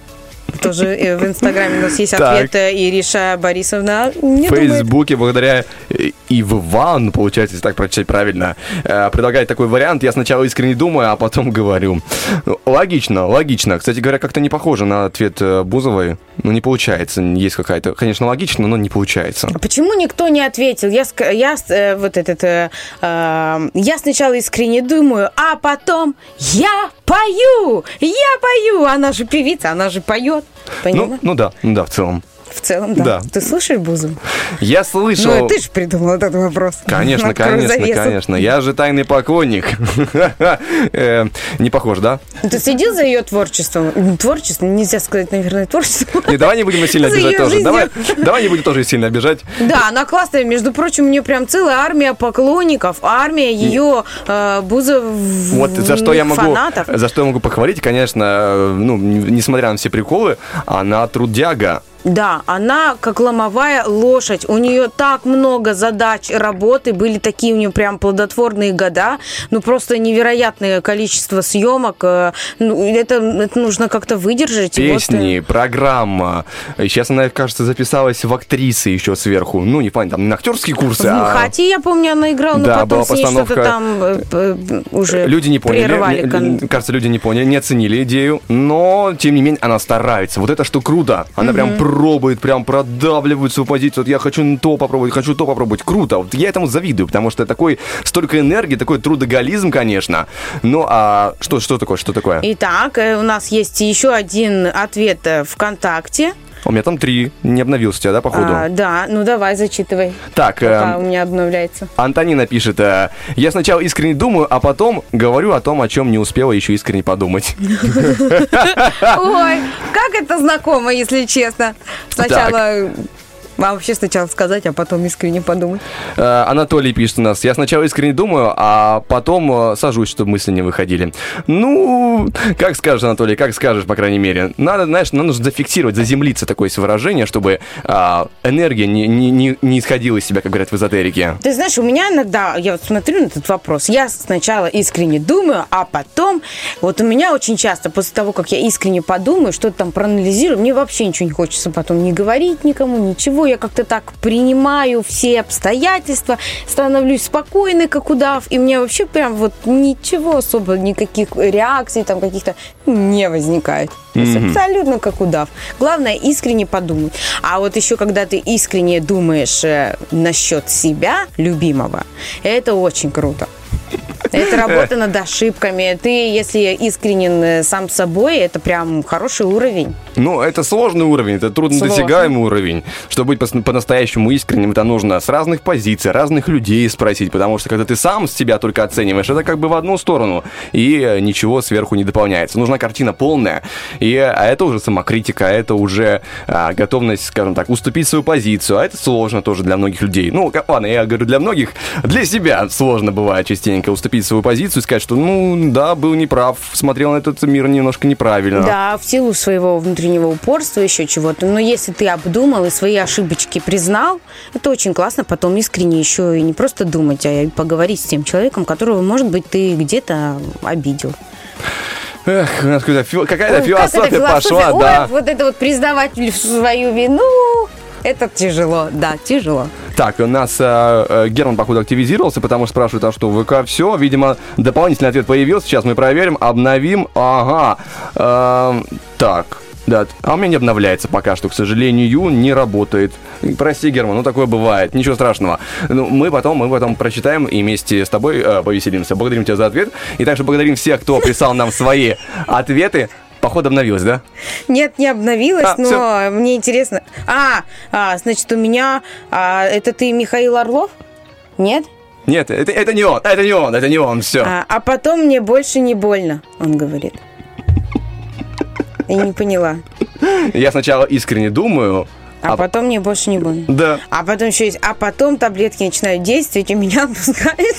Тоже э, в Инстаграме у нас есть ответ Ириша Борисовна. В. Фейсбуке, благодаря э, Иван, получается, если так прочитать правильно, э, предлагает такой вариант. Я сначала искренне думаю, а потом говорю. Ну, Логично, логично. Кстати говоря, как-то не похоже на ответ э, Бузовой. Ну, не получается. Есть какая-то, конечно, логично, но не получается. А Почему никто не ответил? Я, я э, вот этот, э, э, я сначала искренне думаю, а потом я пою, я пою. Она же певица, она же поет. Поняла? Ну, ну да, ну да, в целом. В целом, да. да. Ты слушаешь Бузу? Я слышал... Ну, ты же придумал этот вопрос. Конечно, Открой конечно, завесу. конечно. Я же тайный поклонник. Э, Не похож, да? Ты следил за ее творчеством? М, Творчеством? Нельзя сказать, наверное, творчеством. Не, давай не будем сильно обижать тоже. Давай, давай не будем тоже сильно обижать. Да, она классная. Между прочим, у нее прям целая армия поклонников, армия ее э, Бузов Вот за что я могу, фанатов. за что я могу похвалить, конечно, э, ну, несмотря на все приколы, она трудяга. Да, она как ломовая лошадь. У нее так много задач, работы, были такие у нее прям плодотворные года. Ну, просто невероятное количество съемок. Э, Ну, это, это нужно как-то выдержать. И вот, э, Песни, программа. Сейчас она, кажется, записалась в актрисы еще сверху. Ну, не плане, там, на актерские курсы, в а... Хате, я помню, она играла, но Да, потом была с ней что-то постановка. там э, уже Люди не поняли, прервали. кажется, люди не поняли, не оценили идею, но, тем не менее, она старается. Вот это что круто. Она прям Мгм. Пробует, прям продавливает свою позицию. Вот я хочу то попробовать, хочу то попробовать. Круто. Вот я этому завидую, потому что такой, столько энергии, такой трудоголизм, конечно. Ну, а что, что такое, что такое? Итак, э, у нас есть еще один ответ э, ВКонтакте. У меня там три. Не обновился у тебя, да, походу? А, да, ну давай, зачитывай. Так, Пока эм, у меня обновляется. Антонина пишет, э, я сначала искренне думаю, а потом говорю о том, о чем не успела еще искренне подумать. Ой, как это знакомо, если честно. Сначала... А вообще сначала сказать, а потом искренне подумать. Э, Анатолий пишет у нас, я сначала искренне думаю, а потом э, сажусь, чтобы мысли не выходили. Ну, как скажешь, Анатолий, как скажешь, по крайней мере. Надо, знаешь, нам нужно зафиксировать, заземлиться такое выражение, чтобы а, энергия не, не, не, не исходила из себя, как говорят в эзотерике. Ты знаешь, у меня иногда, я вот смотрю на этот вопрос, я сначала искренне думаю, а потом, вот у меня очень часто, после того, как я искренне подумаю, что-то там проанализирую, мне вообще ничего не хочется потом не говорить никому, ничего, я как-то так принимаю все обстоятельства, становлюсь спокойной, как удав, и мне вообще прям вот ничего особо, никаких реакций там каких-то не возникает. То есть Мгм. Абсолютно как удав. Главное искренне подумать. А вот еще когда ты искренне думаешь э, насчет себя, любимого, это очень круто. Это работа над ошибками. Ты, если искренен э, сам собой, это прям хороший уровень. Ну, это сложный уровень, это труднодосягаемый уровень. Чтобы быть по-настоящему искренним, это нужно с разных позиций, разных людей спросить, потому что когда ты сам себя только оцениваешь, это как бы в одну сторону, и э, ничего сверху не дополняется. Нужна картина полная, и, а это уже самокритика, а это уже а, готовность, скажем так, уступить свою позицию, а это сложно тоже для многих людей. Ну, ладно, я говорю для многих, для себя сложно бывает частенько уступить свою позицию и сказать, что, ну, да, был неправ, смотрел на этот мир немножко неправильно. Да, в силу своего внутреннего упорства, еще чего-то. Но если ты обдумал и свои ошибочки признал, это очень классно потом искренне еще и не просто думать, а и поговорить с тем человеком, которого, может быть, ты где-то обидел. Эх, нас какая-то, философия, философия? пошла, Ой, да. вот это вот признавать свою вину, это тяжело, да, тяжело. Так, у нас э, э, Герман, походу, активизировался, потому что спрашивает, а что, ВК все? Видимо, дополнительный ответ появился. Сейчас мы проверим, обновим. Ага. Эм, так, да. А у меня не обновляется пока что, к сожалению, не работает. Прости, Герман, ну такое бывает, ничего страшного. Ну, мы потом, мы потом прочитаем и вместе с тобой э, повеселимся. Благодарим тебя за ответ. И также благодарим всех, кто прислал нам свои ответы. Походу обновилось, да? Нет, не обновилась, А, но всё. мне интересно. А, а, значит, у меня... а, это ты Михаил Орлов? Нет? Нет, это, это не он, это не он, это не он, все. А, а потом мне больше не больно, он говорит. Я не поняла. Я сначала искренне думаю, А, потом мне больше не больно. да, А потом еще есть, а потом таблетки начинают действовать, и меня отпускает.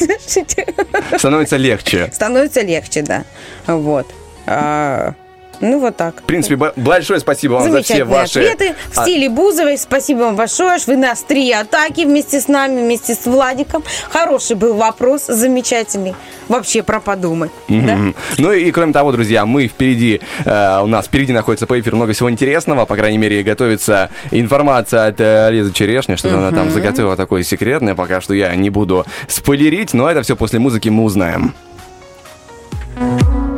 становится легче. Становится легче, да. Вот. А, ну, вот так. В принципе, большое спасибо вам за все ваши... ответы в а, стиле Бузовой. Спасибо вам большое. Вы нас три атаки вместе с нами, вместе с Владиком. Хороший был вопрос, замечательный. Вообще про подумать. да? мгм. Ну и кроме того, друзья, мы впереди, э, у нас впереди находится по эфиру много всего интересного, по крайней мере, готовится информация от э, Лизы Черешни, что она там заготовила такое секретное, пока что я не буду спойлерить, но это все после музыки мы узнаем. You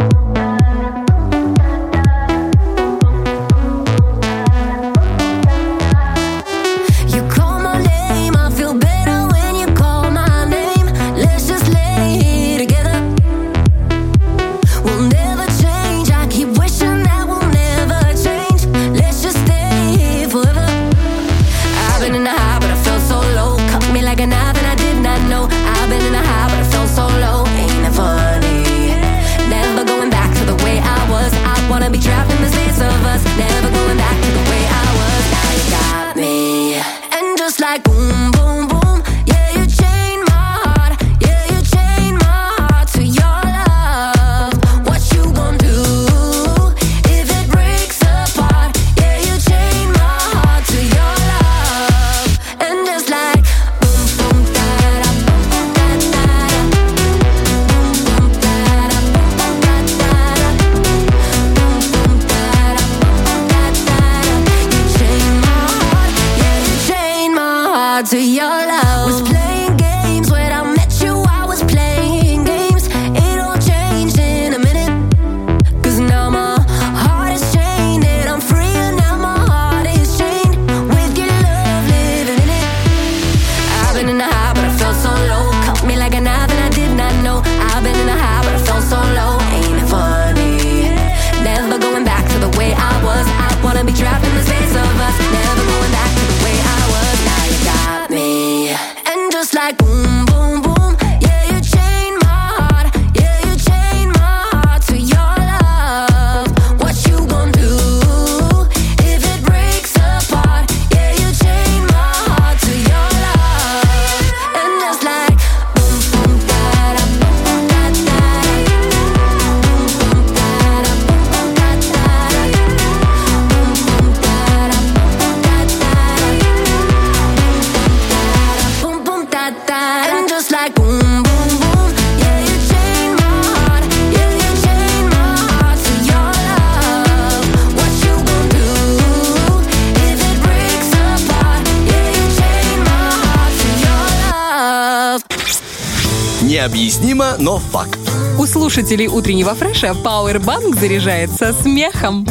Необъяснимо, но факт. У слушателей утреннего фреша Powerbank заряжается смехом.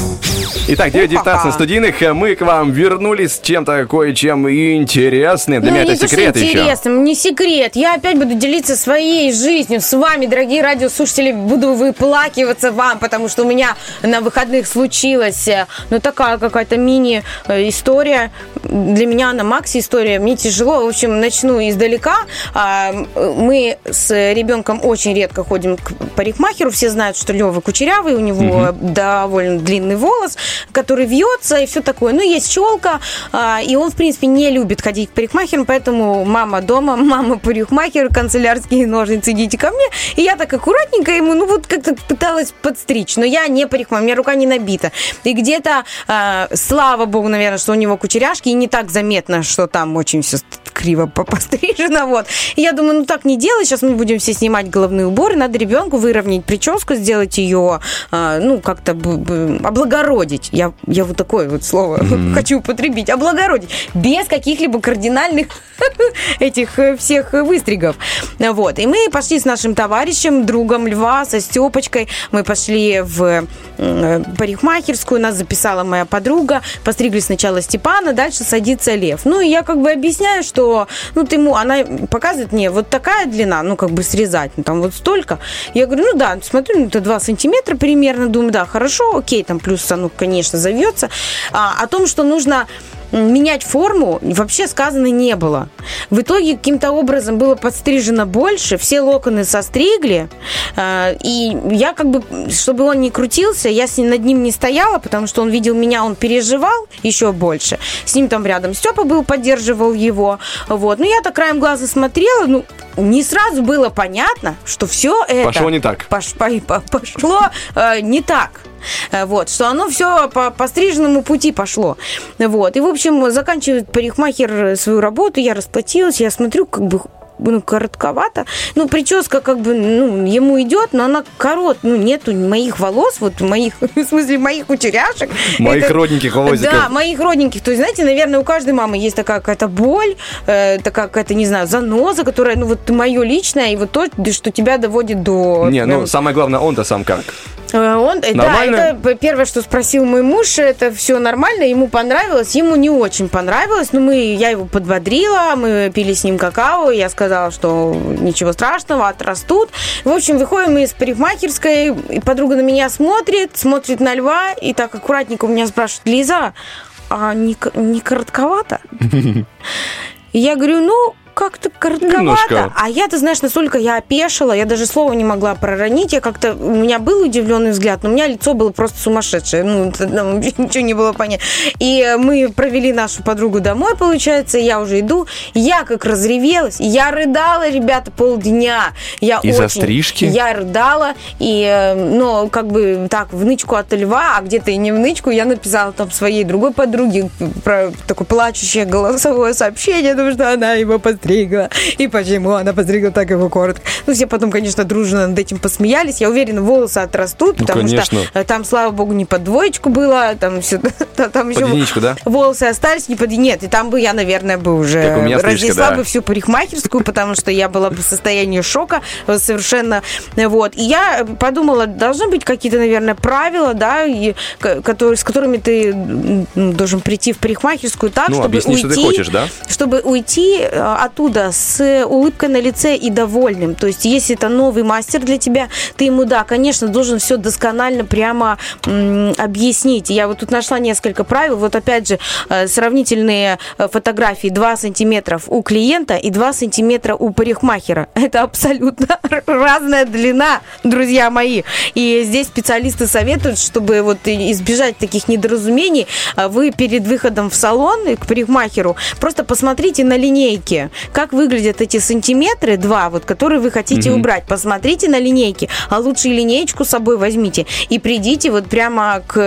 Итак, 9.19 на Опа. студийных. Мы к вам вернулись с чем-то кое-чем интересным. Для Ну, меня это секрет еще. интересно, не секрет. Я опять буду делиться своей жизнью с вами, дорогие радиослушатели. Буду выплакиваться вам, потому что у меня на выходных случилась, э, ну, такая какая-то мини-история. Для меня она макси-история. Мне тяжело. В общем, начну издалека. А, Мы с ребенком очень редко ходим к парикмахеру. Все знают, что Лева кучерявый, у него довольно длинный волос, который вьется и все такое. Ну, есть челка, а, и он, в принципе, не любит ходить к парикмахеру, поэтому мама дома, мама парикмахер, канцелярские ножницы, идите ко мне. И я так аккуратненько ему, ну, вот как-то пыталась подстричь, но я не парикмахер, у меня рука не набита. И где-то, а, слава богу, наверное, что у него кучеряшки, и не так заметно, что там очень все криво по- пострижено, вот. И я думаю, ну так не делай, сейчас мы будем все снимать головные уборы, надо ребенку выровнять прическу, сделать ее, а, ну, как-то облагородить. Я, я вот такое вот слово хочу употребить, облагородить, без каких-либо кардинальных этих э, всех выстригов. Вот. И мы пошли с нашим товарищем, другом Льва, со Степочкой, мы пошли в э, парикмахерскую, нас записала моя подруга, постригли сначала Степана, дальше садится Лев. Ну, и я как бы объясняю, что, ну, ты ему, она показывает мне вот такая длина, ну, как бы срезать, ну, там вот столько. Я говорю, ну, да, смотрю, ну, это 2 сантиметра примерно, думаю, да, хорошо, окей, там плюс, ну, конечно, завьется. А, о том, что нужно менять форму вообще сказано не было. В итоге каким-то образом было подстрижено больше, все локоны состригли, э, и я как бы, чтобы он не крутился, я с ним, над ним не стояла, потому что он видел меня, он переживал еще больше. С ним там рядом Степа был, поддерживал его. Вот. Ну, я так краем глаза смотрела, ну, не сразу было понятно, что все это... Пошло не так. Пош- по- по- пошло э, не так. Э, Вот, что оно все по постриженному пути пошло. Вот. И, в общем, заканчивает парикмахер свою работу, я расплатилась, я смотрю, как бы ну, коротковато. Ну, прическа как бы, ну, ему идет, но она корот, ну, нету моих волос, вот моих, в смысле, моих кучеряшек. Моих Это- родненьких волосиков. Да, моих родненьких. То есть, знаете, наверное, у каждой мамы есть такая какая-то боль, э, такая какая-то, не знаю, заноза, которая, ну, вот мое личное, и вот то, что тебя доводит до... Не, ну прям самое главное, он-то сам как. Э, Он, э, да, Нормально? это п- первое, что спросил мой муж, это все нормально, ему понравилось, ему не очень понравилось, но мы, я его подбодрила, мы пили с ним какао, я сказала, что ничего страшного, отрастут. В общем, выходим из парикмахерской, и подруга на меня смотрит, смотрит на льва, и так аккуратненько у меня спрашивает, Лиза, а не, не коротковато? Я говорю, ну, как-то коротковато. Немножко. А я, ты знаешь, настолько я опешила, я даже слова не могла проронить. Я как-то, у меня был удивленный взгляд, но у меня лицо было просто сумасшедшее. Ну, ничего не было понятно. И мы провели нашу подругу домой, получается, я уже иду. Я как разревелась, я рыдала, ребята, полдня. Я Из-за очень- стрижки? Я рыдала, и, э, но как бы так, в нычку от льва, а где-то и не в нычку, я написала там своей другой подруге про такое плачущее голосовое сообщение, потому что она его постригла. И почему она постригла так его коротко. Ну, все потом, конечно, дружно над этим посмеялись. Я уверена, волосы отрастут, Ну, потому конечно. что э, там, слава богу, не под двоечку было, там все, там еще единичку, да? волосы остались не под... Нет, и там бы я, наверное, бы уже Как у меня стрижка, разнесла да. бы всю парикмахерскую, потому что я была бы в состоянии шока э, совершенно. Вот. И я подумала, должны быть какие-то, наверное, правила, да, и, ко- которые, с которыми ты должен прийти в парикмахерскую так, Ну, чтобы объясни, что ты уйти, хочешь, да? чтобы уйти э, оттуда с улыбкой на лице и довольным. То есть, если это новый мастер для тебя, ты ему, да, конечно, должен все досконально прямо м, объяснить. Я вот тут нашла несколько правил. Вот опять же, э, сравнительные э, фотографии 2 сантиметра у клиента и 2 сантиметра у парикмахера. Это абсолютно разная длина, друзья мои. И здесь специалисты советуют, чтобы вот избежать таких недоразумений, вы перед выходом в салон к парикмахеру просто посмотрите на линейке, как выглядят эти сантиметры, два, вот, которые вы хотите Мгм. убрать. Посмотрите на линейки, а лучше линеечку с собой возьмите и придите вот прямо к,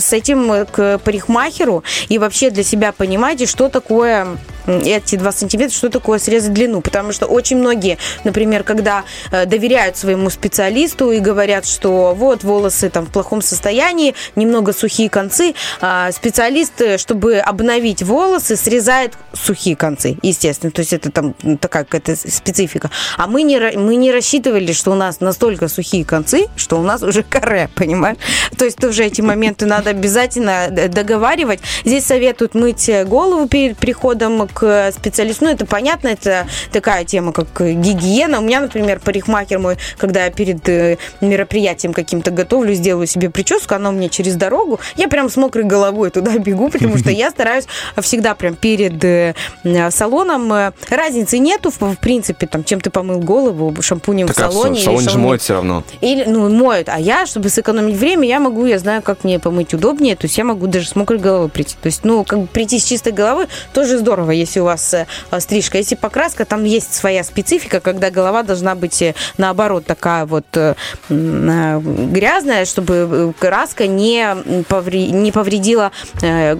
с этим к парикмахеру и вообще для себя понимаете, что такое эти 2 сантиметра, что такое срезать длину. Потому что очень многие, например, когда э, доверяют своему специалисту и говорят, что вот волосы там в плохом состоянии, немного сухие концы, а специалист, э, чтобы обновить волосы, срезает сухие концы, естественно. То есть это там такая какая-то специфика. А мы не, мы не рассчитывали, что у нас настолько сухие концы, что у нас уже каре, понимаешь? То есть тоже эти моменты надо обязательно д- договаривать. Здесь советуют мыть голову перед приходом к специалисту. Ну, это понятно, это такая тема, как гигиена. У меня, например, парикмахер мой, когда я перед э, мероприятием каким-то готовлю, сделаю себе прическу, она у меня через дорогу, я прям с мокрой головой туда бегу, потому что я стараюсь всегда прям перед э, э, салоном. Разницы нету, в, принципе, там, чем ты помыл голову, шампунем Так в а салоне. или салоне же шампунем- моют все равно. или, ну, моют, а я, чтобы сэкономить время, я могу, я знаю, как мне помыть удобнее, то есть я могу даже с мокрой головой прийти. То есть, ну, как бы прийти с чистой головой тоже здорово, если у вас э, стрижка. Если покраска, там есть своя специфика, когда голова должна быть, э, наоборот, такая вот э, грязная, чтобы краска не, м, повре- не повредила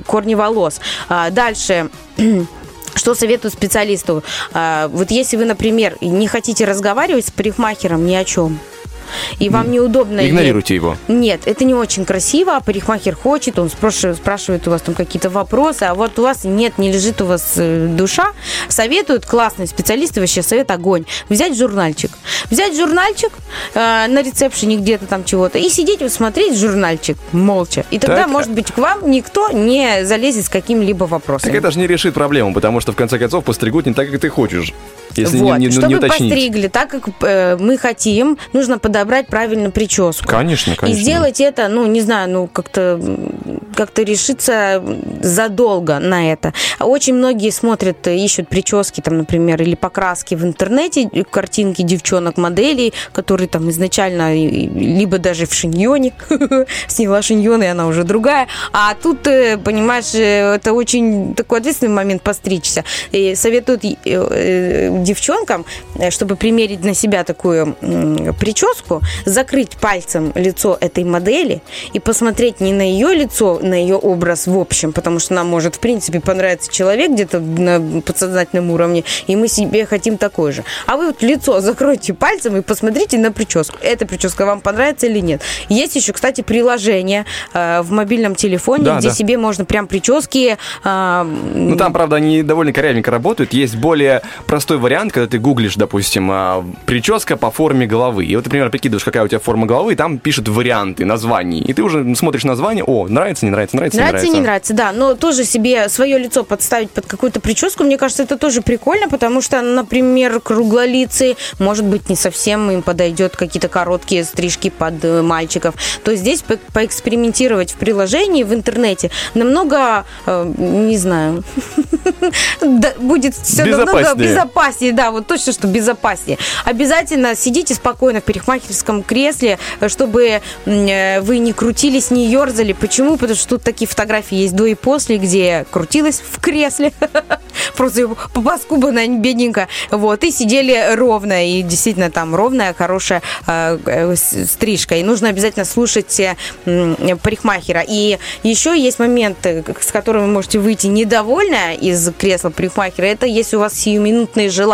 корни волос. А, Дальше... Что советую специалисту? А, Вот если вы, например, не хотите разговаривать с парикмахером ни о чем, и вам неудобно... Игнорируйте его. нет, это не очень красиво, а парикмахер хочет, он спрашивает, спрашивает у вас там какие-то вопросы, а вот у вас нет, не лежит у вас э, душа, советуют классные специалисты, вообще совет огонь, взять журнальчик. Взять журнальчик э, на ресепшене где-то там чего-то и сидеть вот смотреть журнальчик молча. И тогда, Так. может быть, к вам никто не залезет с каким-либо вопросом. Так это же не решит проблему, потому что в конце концов постригут не так, как ты хочешь. Если вот. не, не, Чтобы не уточнить. постригли так, как э, мы хотим, нужно подобрать правильно прическу. Конечно, конечно. И сделать это, ну, не знаю, ну, как-то как-то решиться задолго на это. Очень многие смотрят, э, ищут прически, там, например, или покраски в интернете, э, картинки девчонок-моделей, которые там изначально и- либо даже в шиньоне, сняла шиньон, и она уже другая. А тут, э, понимаешь, э, это очень такой ответственный момент постричься. И советуют э, э, девчонкам, э, чтобы примерить на себя такую прическу, закрыть пальцем лицо этой модели и посмотреть не на ее лицо, на ее образ в общем, потому что нам может, в принципе, понравиться человек где-то на подсознательном уровне, и мы себе хотим такой же. А вы вот лицо закройте пальцем и посмотрите на прическу. Эта прическа вам понравится или нет. Есть еще, кстати, приложение э, в мобильном телефоне, Да, где да. себе можно прям прически... э, Ну, там, правда, они довольно корявенько работают. Есть более простой вариант, когда ты гуглишь, допустим, а, прическа по форме головы. И вот, например, прикидываешь, какая у тебя форма головы, и там пишут варианты, названий. И ты уже смотришь название, о, нравится, не нравится, нравится, не Нравится, нравится. не нравится, да. Но тоже себе свое лицо подставить под какую-то прическу, мне кажется, это тоже прикольно, потому что, например, круглолицый, может быть, не совсем им подойдет какие-то короткие стрижки под э, мальчиков. То есть здесь по- поэкспериментировать в приложении, в интернете намного, э, не знаю, будет все намного Безопаснее. Безопаснее, да, вот точно, что безопаснее. Обязательно сидите спокойно в парикмахерском кресле, э, чтобы э, вы не крутились, не ерзали. Почему? Потому что тут такие фотографии есть до и после, где крутилась в кресле, просто поскубанная бедненько, вот, и сидели ровно, и действительно там ровная, хорошая э, стрижка. И нужно обязательно слушать парикмахера. И еще есть моменты, с которыми вы можете выйти недовольная из кресла парикмахера. Это если у вас сиюминутные желания.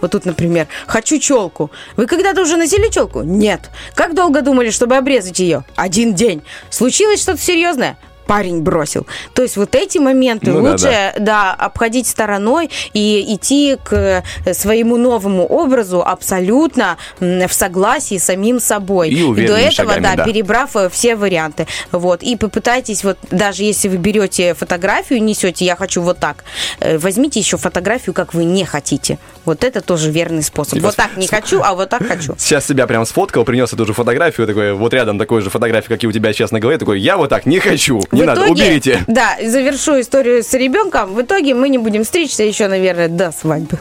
Вот тут, например, хочу челку. Вы когда-то уже носили челку? Нет. Как долго думали, чтобы обрезать ее? Один день. Случилось что-то серьезное? Парень бросил. То есть вот эти моменты Ну да, лучше да. обходить стороной и идти к своему новому образу абсолютно в согласии с самим собой. И до уверенными этого, шагами, да, да. перебрав э, все варианты. Вот. И попытайтесь, вот даже если вы берете фотографию, несете, я хочу вот так, э, возьмите еще фотографию, как вы не хотите. Вот это тоже верный способ. Типа Вот так не хочу, а вот так хочу. Сейчас себя прям сфоткал, принес эту же фотографию, такой, вот рядом такой же фотографии, как и у тебя сейчас на голове, такой, я вот так не хочу, не В надо, итоге- уберите. Да, завершу историю с ребенком. В итоге мы не будем стричься еще, наверное, до свадьбы.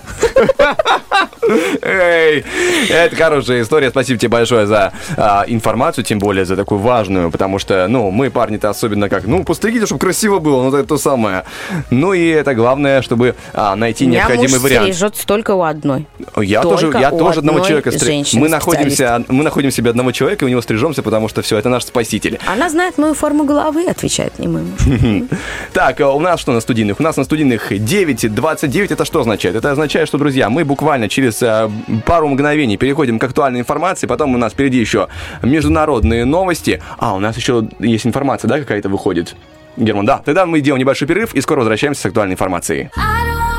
Эй, это хорошая история. Спасибо тебе большое за а, информацию, тем более за такую важную, потому что, ну, мы парни-то особенно как, ну, постригите, чтобы красиво было, ну, это то самое. Ну, и это главное, чтобы а, найти необходимый муж вариант. стрижется только у одной. Я Только тоже, я тоже одного человека женщины, Мы находимся, мы находим себе одного человека, и у него стрижемся, потому что все, это наш спаситель. Она знает мою форму головы, отвечает не мой муж. Так, а у нас что на студийных? У нас на студийных 9.29. Это что означает? Это означает, что, друзья, мы буквально через а, пару мгновений переходим к актуальной информации. Потом у нас впереди еще международные новости. А, у нас еще есть информация, да, какая-то выходит? Герман, да. Тогда мы делаем небольшой перерыв и скоро возвращаемся с актуальной информацией. I don't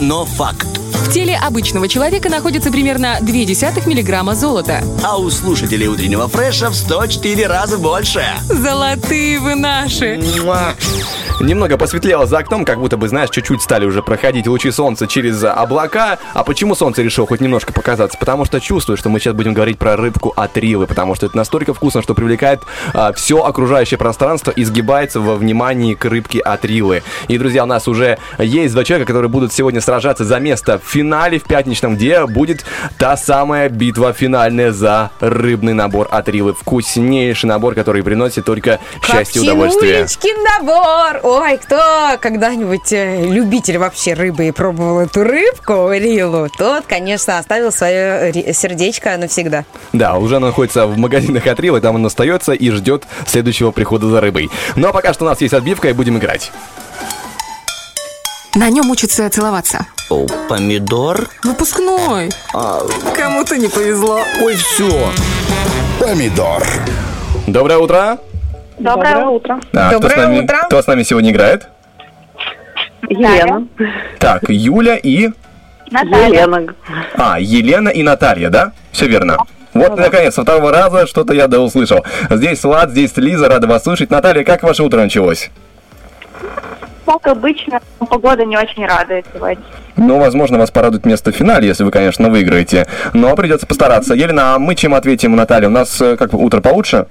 Но факт. В обычного человека находится примерно 0,2 миллиграмма золота. А у слушателей утреннего фреша в 104 раза больше. Золотые вы наши! Немного посветлело за окном, как будто бы, знаешь, чуть-чуть стали уже проходить лучи солнца через облака. А почему солнце решило хоть немножко показаться? Потому что чувствую, что мы сейчас будем говорить про рыбку отрилы, потому что это настолько вкусно, что привлекает все окружающее пространство и сгибается во внимании к рыбке отрилы. И, друзья, у нас уже есть два человека, которые будут сегодня сражаться за место в финале в пятничном, где будет та самая битва финальная за рыбный набор отрилы. Вкуснейший набор, который приносит только счастье и удовольствие. Набор! Ой, кто когда-нибудь э, любитель вообще рыбы и пробовал эту рыбку, рилу, тот, конечно, оставил свое сердечко навсегда. Да, уже находится в магазинах отрила, там он остается и ждет следующего прихода за рыбой. Ну а пока что у нас есть отбивка и будем играть. На нем учатся целоваться. О, помидор? Выпускной. Кому-то не повезло. Ой, все. Помидор. Доброе утро. Доброе утро. А, кто, с нами, кто с нами сегодня играет? Елена. Так, Юля и... Наталья. Елена. А, Елена и Наталья, да? Все верно. Вот, наконец, со второго раза что-то я да услышал. Здесь Влад, здесь Лиза, рада вас слышать. Наталья, как ваше утро началось? Как обычно, но погода не очень радует сегодня. Ну, возможно, вас порадует место в финале, если вы, конечно, выиграете. Но придется постараться. Елена, а мы чем ответим, Наталья? У нас э, как утро получше?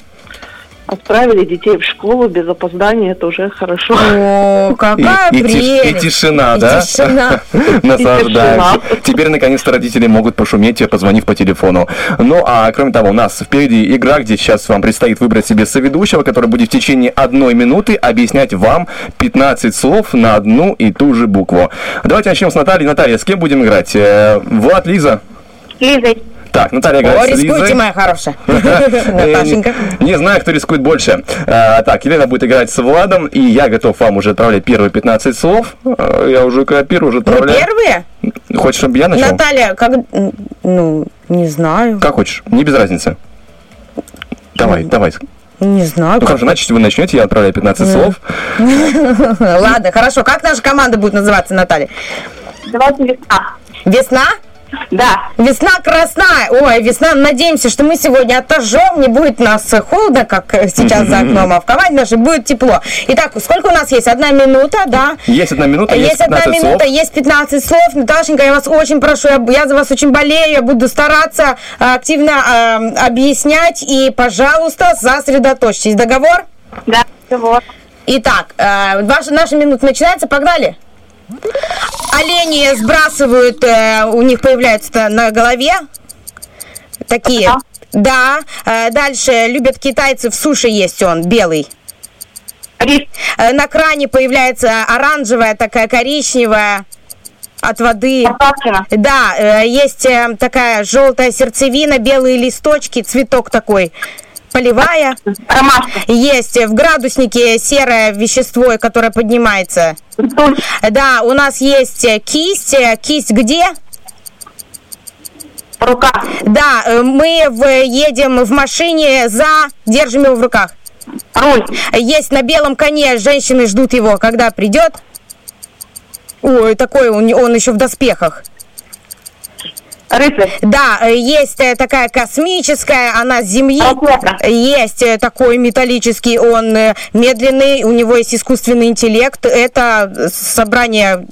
Отправили детей в школу без опоздания, это уже хорошо. О, какая и, и, тишина, И да? тишина. Наслаждаемся. Теперь, наконец-то, родители могут пошуметь, позвонив по телефону. Ну, а кроме того, у нас впереди игра, где сейчас вам предстоит выбрать себе соведущего, который будет в течение одной минуты объяснять вам 15 слов на одну и ту же букву. Давайте начнем с Натальи. Наталья, с кем будем играть? Э, Влад, Лиза? Лиза. Так, Наталья играет О, с Лизой. рискуйте, моя хорошая. Наташенька. Не, знаю, кто рискует больше. А, так, Елена будет играть с Владом, и я готов вам уже отправлять первые 15 слов. А, я уже копирую, уже отправляю. первые? Хочешь, чтобы я начал? Наталья, как... Ну, не знаю. Как хочешь, не без разницы. Давай, давай. Не знаю. Ну хорошо, значит, вы начнете, я отправляю 15 слов. Ладно, хорошо. Как наша команда будет называться, Наталья? Давайте весна. Весна? Да. Весна красная. Ой, весна. Надеемся, что мы сегодня отожжем. Не будет нас холодно, как сейчас за окном, а в команде нашей будет тепло. Итак, сколько у нас есть? Одна минута, да? Есть одна минута, есть Есть одна 15 слов. минута, есть 15 слов. Наташенька, я вас очень прошу, я, я за вас очень болею, я буду стараться э, активно э, объяснять. И, пожалуйста, сосредоточьтесь. Договор? Да, договор. Итак, э, ваша, наша минута начинается, погнали. Олени сбрасывают, э, у них появляются на голове такие. Да. Э, дальше любят китайцы в суши есть он, белый. Э, на кране появляется оранжевая, такая коричневая от воды. Да, э, есть э, такая желтая сердцевина, белые листочки, цветок такой. Полевая. Есть э, в градуснике серое вещество, которое поднимается. Да, у нас есть э, кисть. Э, Кисть где? Рука. Да, мы в- едем в машине за... Держим его в руках. Руль. Есть на белом коне, женщины ждут его, когда придет. Ой, такой он, он еще в доспехах. Рыцарь. Да, э, есть э, такая космическая, она с Земли. Есть э, такой металлический, он медленный, у него есть искусственный интеллект. Это собрание...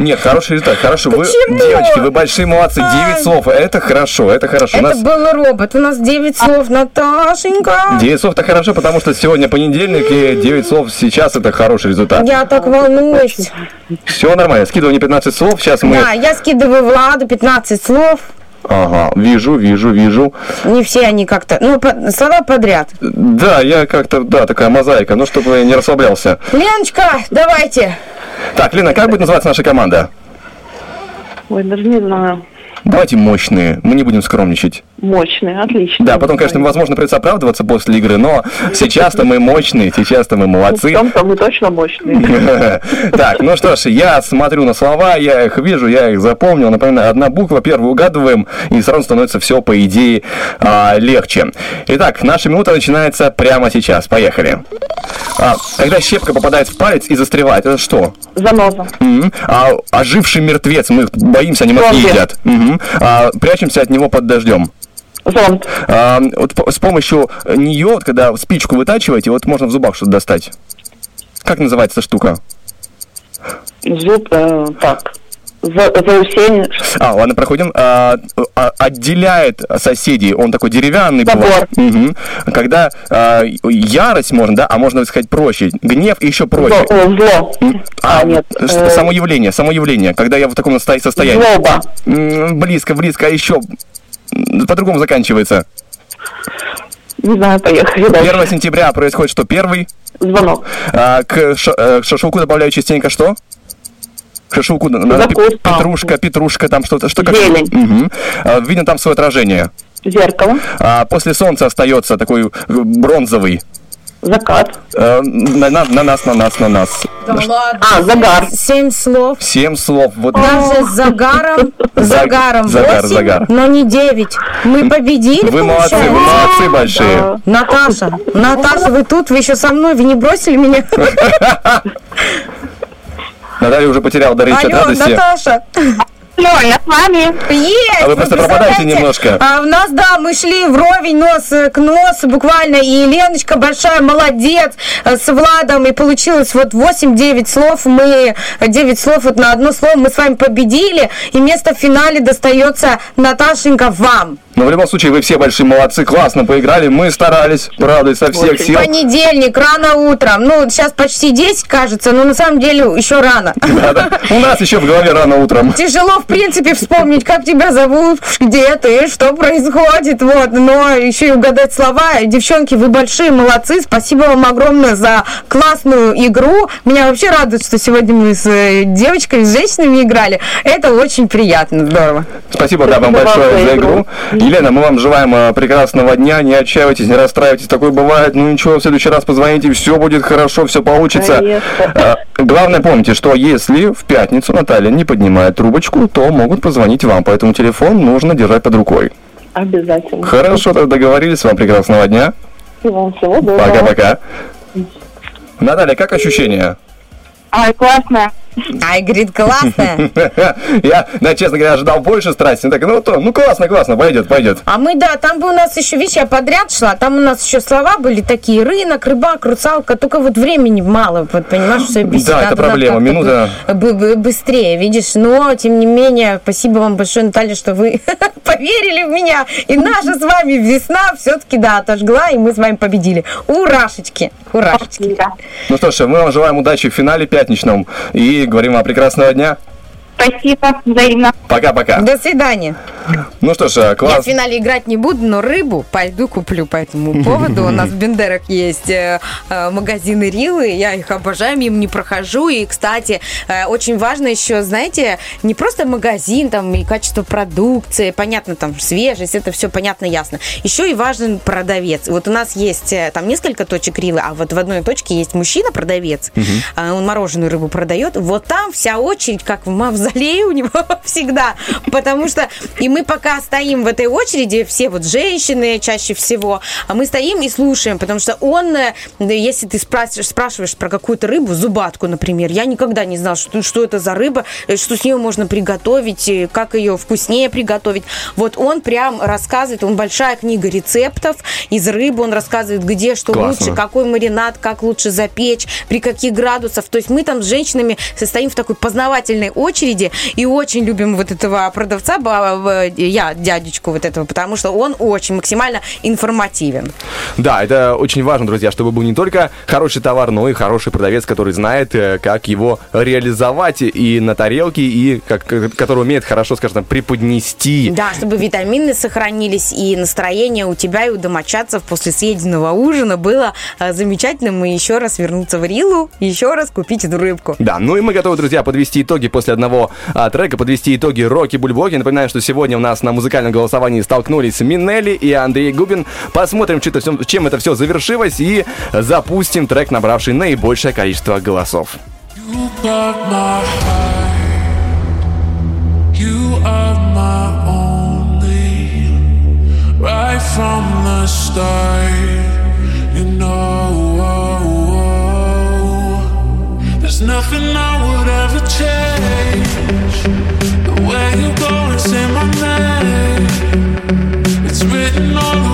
Нет, хороший результат. Хорошо, вы, девочки, вы большие молодцы. 9 слов. Это хорошо, это хорошо. У Это нас был робот. У нас 9 слов, Наташенька. 9 слов это хорошо, потому что сегодня понедельник, и 9 слов сейчас это хороший результат. Я так волнуюсь. Все нормально. Скидывание 15 слов. Сейчас мы... Да, я скидываю Владу 15 слов. Ага, вижу, вижу, вижу. Не все они как-то... Ну, по- слова подряд. Да, я как-то, да, такая мозаика, ну, чтобы я не расслаблялся. Леночка, давайте. Так, Лена, как будет называться наша команда? Ой, даже не знаю. Давайте мощные, мы не будем скромничать. Мощный, отлично. Да, потом, конечно, возможно, придется оправдываться после игры, но сейчас-то мы мощные, сейчас-то мы молодцы. В том-то мы точно мощные. Так, ну что ж, я смотрю на слова, я их вижу, я их запомнил. Например, одна буква, первую угадываем, и сразу становится все, по идее, а, легче. Итак, наша минута начинается прямо сейчас. Поехали. А, когда щепка попадает в палец и застревает, это что? Заноза. А оживший мертвец, мы боимся, они Зомби. едят. А, прячемся от него под дождем. Зонт. А, вот с помощью нее, вот когда спичку вытачиваете, вот можно в зубах что-то достать. Как называется эта штука? Зуб, э, так. За, заусень. А, ладно, проходим. А, а, отделяет соседей, он такой деревянный бывает. Мгм. Когда а, ярость можно, да, а можно сказать проще, гнев и еще проще. Зло. зло. А, нет, ш- э, само явление, само явление, когда я в таком состоянии. Злоба. Близко, близко, а еще по-другому заканчивается. Не знаю, поехали дальше. 1 сентября происходит что? Первый? Звонок. А, к, ша- э, к шашлыку добавляю частенько что? Шашлыку надо Закуска. петрушка, петрушка, там что-то. Что как? Зелень. А, видно там свое отражение. Зеркало. А, после солнца остается такой э, бронзовый. Закат. Э, на, на- на нас, на нас, на нас. А, загар. Семь слов. Семь слов. Вот. Даже с загаром, загаром загар, загар. но не девять. Мы победили, Вы молодцы, вы молодцы большие. Наташа, Наташа, вы тут, вы еще со мной, вы не бросили меня? Наталья уже потеряла до речи от радости. Наташа. Все, я с вами. Есть! А вы просто представляете? пропадаете немножко. А у нас, да, мы шли вровень нос к носу буквально, и Леночка большая молодец э, с Владом, и получилось вот 8-9 слов, мы 9 слов вот на одно слово мы с вами победили, и место в финале достается Наташенька вам. Но в любом случае, вы все большие молодцы, классно поиграли, мы старались, правда, со всех сил. Понедельник, рано утром. Ну, сейчас почти 10, кажется, но на самом деле еще рано. У нас еще в голове рано утром. Тяжело, в принципе, вспомнить, как тебя зовут, где ты, что происходит, вот, но еще и угадать слова. Девчонки, вы большие молодцы, спасибо вам огромное за классную игру. Меня вообще радует, что сегодня мы с э, девочками, с женщинами играли. Это очень приятно, здорово. Спасибо, да, вам Спасибо большое за игру. Елена, мы вам желаем э, прекрасного дня, не отчаивайтесь, не расстраивайтесь, такое бывает. Ну ничего, в следующий раз позвоните, все будет хорошо, все получится. Конечно. Э, Главное помните, что если в пятницу Наталья не поднимает трубочку, то могут позвонить вам, поэтому телефон нужно держать под рукой. Обязательно. Хорошо, тогда договорились, вам прекрасного дня. И вам всего доброго. Пока-пока. Наталья, как ощущения? Ай, классно. Ай, говорит, классно. Я, да, честно говоря, ожидал больше страсти. Так, ну, то, ну классно, классно, пойдет, пойдет. А мы, да, там бы у нас еще, видишь, я подряд шла, там у нас еще слова были такие, рынок, рыбак, русалка, только вот времени мало, вот понимаешь, все объяснить. Да, это проблема, минута. бы- быстрее, видишь, но, тем не менее, спасибо вам большое, Наталья, что вы поверили в меня, и наша с вами весна все-таки, да, отожгла, и мы с вами победили. Урашечки, урашечки. Ну что ж, мы вам желаем удачи в финале пятничном и говорим вам прекрасного дня. Спасибо, взаимно. Пока-пока. До свидания. Ну что ж, э, Я в класс. финале играть не буду, но рыбу пойду куплю по этому поводу. У нас в Бендерах есть э, э, магазины Рилы, я их обожаю, им не прохожу. И, кстати, очень важно еще, знаете, не просто магазин там и качество продукции, понятно, там свежесть, это все понятно, ясно. Еще и важен продавец. Вот у нас есть там несколько точек Рилы, а вот в одной точке есть мужчина-продавец, он мороженую рыбу продает. Вот там вся очередь, как в мавзолее у него всегда. Потому что и мы пока стоим в этой очереди, все вот женщины чаще всего, а мы стоим и слушаем, потому что он, э, если ты спрашиваешь, спрашиваешь про какую-то рыбу, зубатку, например, я никогда не знала, что, что это за рыба, э, что с нее можно приготовить, э, как ее вкуснее приготовить. Вот он прям рассказывает, он большая книга рецептов из рыбы, он рассказывает, где что Классно. лучше, какой маринад, как лучше запечь, при каких градусах. То есть мы там с женщинами состоим в такой познавательной очереди и очень любим вот этого продавца, я, дядечку вот этого, потому что он очень максимально информативен. Да, это очень важно, друзья, чтобы был не только хороший товар, но и хороший продавец, который знает, э, как его реализовать и на тарелке, и как, который умеет хорошо, скажем, преподнести. Да, чтобы витамины сохранились и настроение у тебя и у домочадцев после съеденного ужина было э, замечательным и еще раз вернуться в Рилу, еще раз купить эту рыбку. Да, ну и мы готовы, друзья, подвести итоги после одного а, трека, подвести итоги Роки Бульбоки. Напоминаю, что сегодня у нас на музыкальном голосовании столкнулись Минелли и Андрей Губин. Посмотрим, что всё- чем это все завершилось, и запустим трек, набравший наибольшее количество голосов. Right from the start. You know. There's nothing I would ever change. You go and say my name. It's written all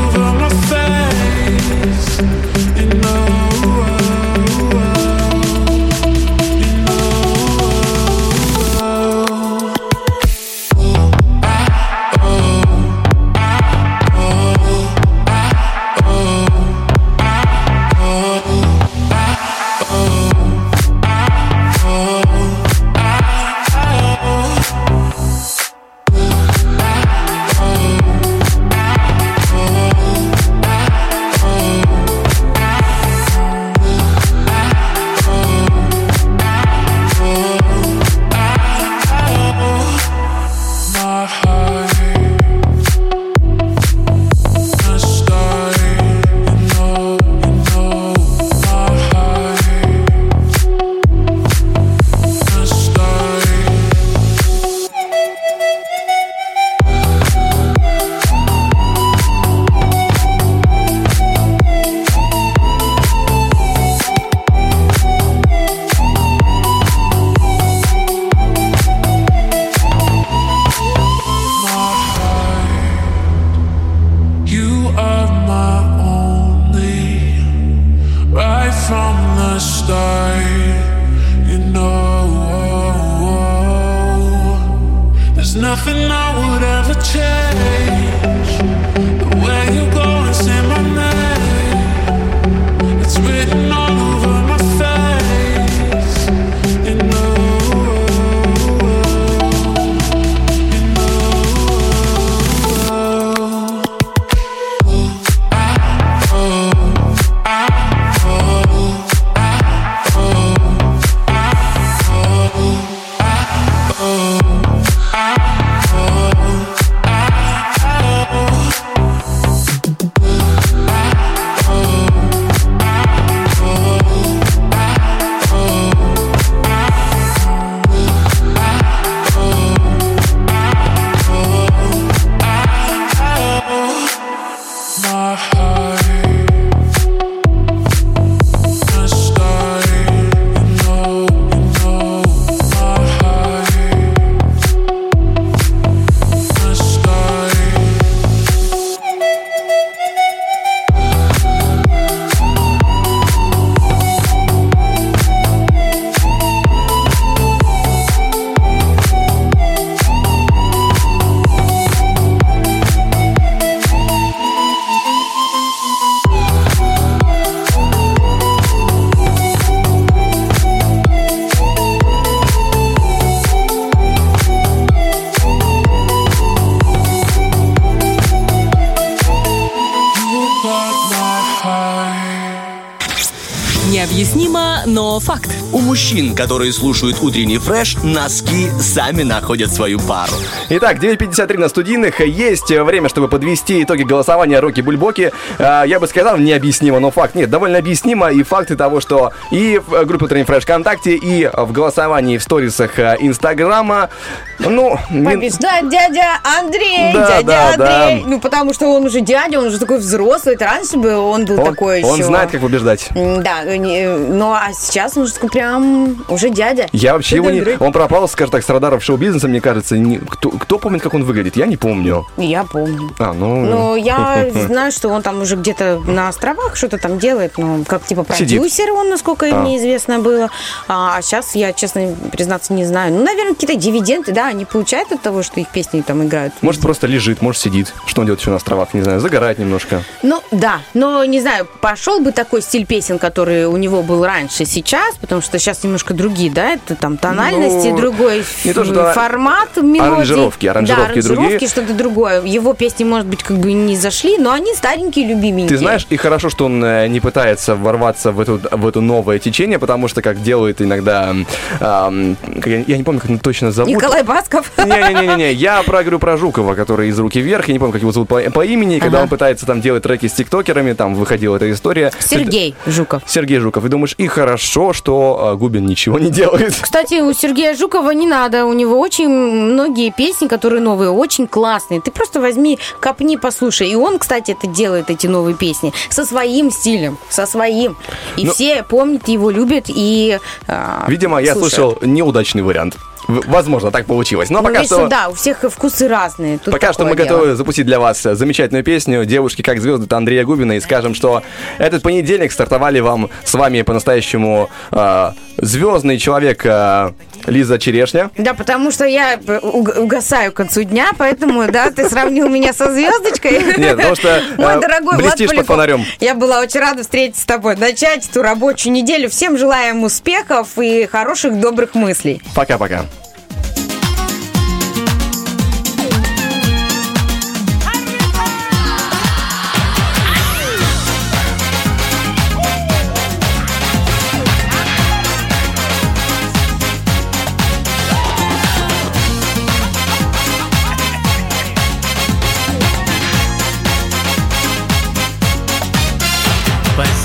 которые слушают утренний фреш, носки сами находят свою пару. Итак, 9.53 на студийных. Есть время, чтобы подвести итоги голосования Роки Бульбоки. А, Я бы сказал, необъяснимо, но факт. Нет, довольно объяснимо. И факты того, что и в группе Утренний Фреш ВКонтакте, и в голосовании в сторисах э, Инстаграма, ну, Побеждает дядя Андрей, Да, дядя да, Андрей. да. Ну, потому что он уже дядя, он уже такой взрослый. Это раньше бы он был он, такой он еще. знает, как побеждать. Да, не- ну а сейчас он уже такой прям уже дядя. Я вообще его не... Он пропал, скажем так, с радаров шоу-бизнеса, мне кажется. Не- Кто, кто помнит, как он выглядит? Я не помню. Я помню. А, ну... Ну, я знаю, что он там уже где-то на островах что-то там делает, ну, как типа Сидит. продюсер он, насколько А. мне известно было. А сейчас я, честно признаться, не знаю. Ну, наверное, какие-то дивиденды, да, они получают от того, что их песни там играют. Может, просто лежит, может, сидит. Что он делает еще на островах, не знаю, загорает немножко. Ну, да, но, не знаю, пошел бы такой стиль песен, который у него был раньше, сейчас, потому что сейчас немножко другие, да, это там тональности, Ну, другой не то, что формат мелодии. аранжировки, аранжировки да, другие. аранжировки, что-то другое. Его песни, может быть, как бы не зашли, но они старенькие, любименькие. Ты знаешь, и хорошо, что он э, не пытается ворваться в эту, в эту новое течение, потому что, как делает иногда, м, ам, как я, я не помню, как он точно зовут. Николай Басков. Не-не-не, я про говорю про Жукова, который из руки вверх, я не помню, как его зовут по, по имени, когда Ага. он пытается там делать треки с тиктокерами, там выходила эта история. Сергей Жуков. Сергей Жуков. И думаешь, и хорошо, что э, Губин ничего не делает. Кстати, у Сергея Жукова не надо. У него очень многие песни, которые новые, очень классные. Ты просто возьми, копни, послушай. И он, кстати, это делает, эти новые песни, со своим стилем, со своим. И Ну- все помнят его, любят и а, Видимо, я слушают. слышал неудачный вариант. Возможно, так получилось. Но Ну, пока что... да, у всех вкусы разные. Тут Пока что мы дело. готовы запустить для вас замечательную песню «Девушки как звезды» от Андрея Губина и скажем, что этот понедельник стартовали вам с вами по-настоящему э, звездный человек э, Лиза Черешня. Да, потому что я э, уг- угасаю к концу дня, поэтому, да, ты сравнил меня со звездочкой. Нет, потому что Мой э, дорогой блестишь под фонарем. Я была очень рада встретиться с тобой, начать эту рабочую неделю. Всем желаем успехов и хороших, добрых мыслей. Пока-пока.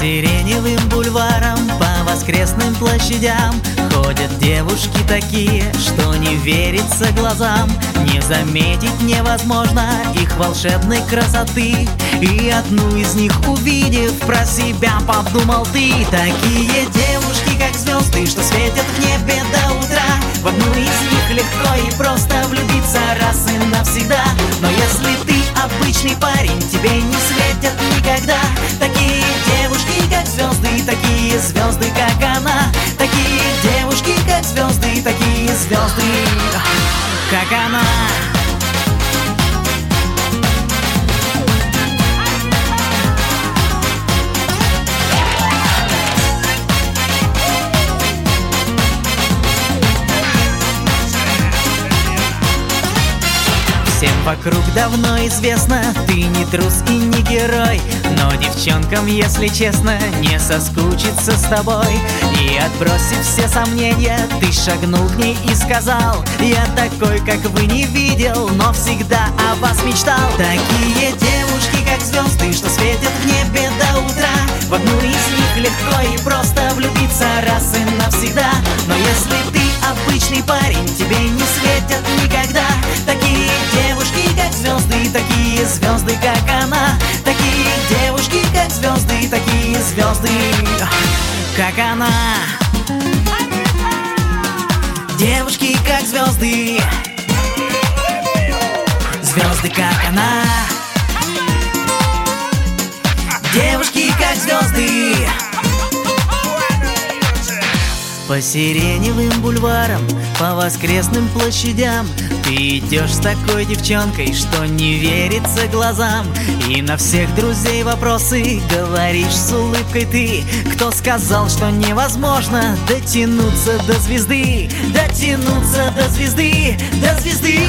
Сиреневым бульварам, по воскресным площадям Ходят девушки такие, что не верится глазам. Не заметить невозможно их волшебной красоты. И одну из них увидев, про себя подумал ты. Такие девушки, как звезды, что светят в небе до утра. В одну из них легко и просто влюбиться раз и навсегда. Но если ты обычный парень, тебе не светят никогда. Такие девушки, как звезды, такие звезды, как она. Такие девушки, как звезды, такие звезды, как она Всем вокруг давно известно, ты не трус и не герой Но девчонкам, если честно, не соскучиться с тобой. И отбросив все сомнения, ты шагнул к ней и сказал Я такой, как вы не видел, но всегда о вас мечтал Такие девушки, как звезды, что светят в небе до утра. В одну из них легко и просто влюбиться раз и навсегда. Но если ты обычный парень, тебе не светят никогда. Такие звезды, такие звезды, как она. Такие девушки, как звезды, такие звезды, как она. Девушки, как звезды. Звезды, как она. Девушки, как звезды По сиреневым бульварам, по воскресным площадям. Ты идешь с такой девчонкой, что не верится глазам. И на всех друзей вопросы говоришь с улыбкой ты. Кто сказал, что невозможно дотянуться до звезды? Дотянуться до звезды, до звезды.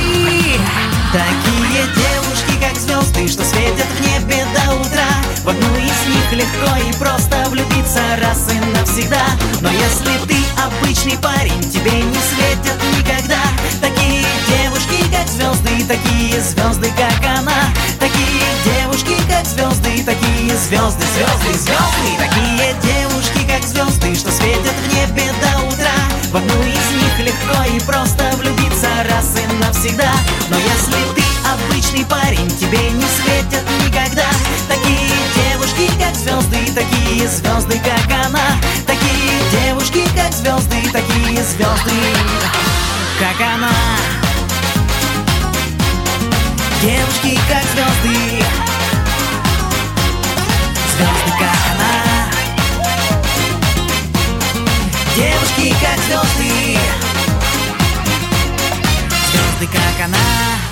Такие девушки, как звезды, что светят в небе до утра. В одну из них легко и просто влюбиться раз и навсегда. Но если ты обычный парень, тебе не светят никогда. Такие девушки, как звезды, такие звезды, как она. Такие девушки, как звезды, такие звезды, звезды, звезды. Такие девушки, как звезды, что светят в небе до утра. В одну из них легко и просто влюбиться раз и навсегда. Но если ты обычный парень, тебе не светят никогда. Такие девушки, как звезды, такие звезды, как она. Такие девушки, как звезды, такие звезды, как она. Девушки, как звезды. Звезды, как она. Девушки, как звезды. Звезды, как она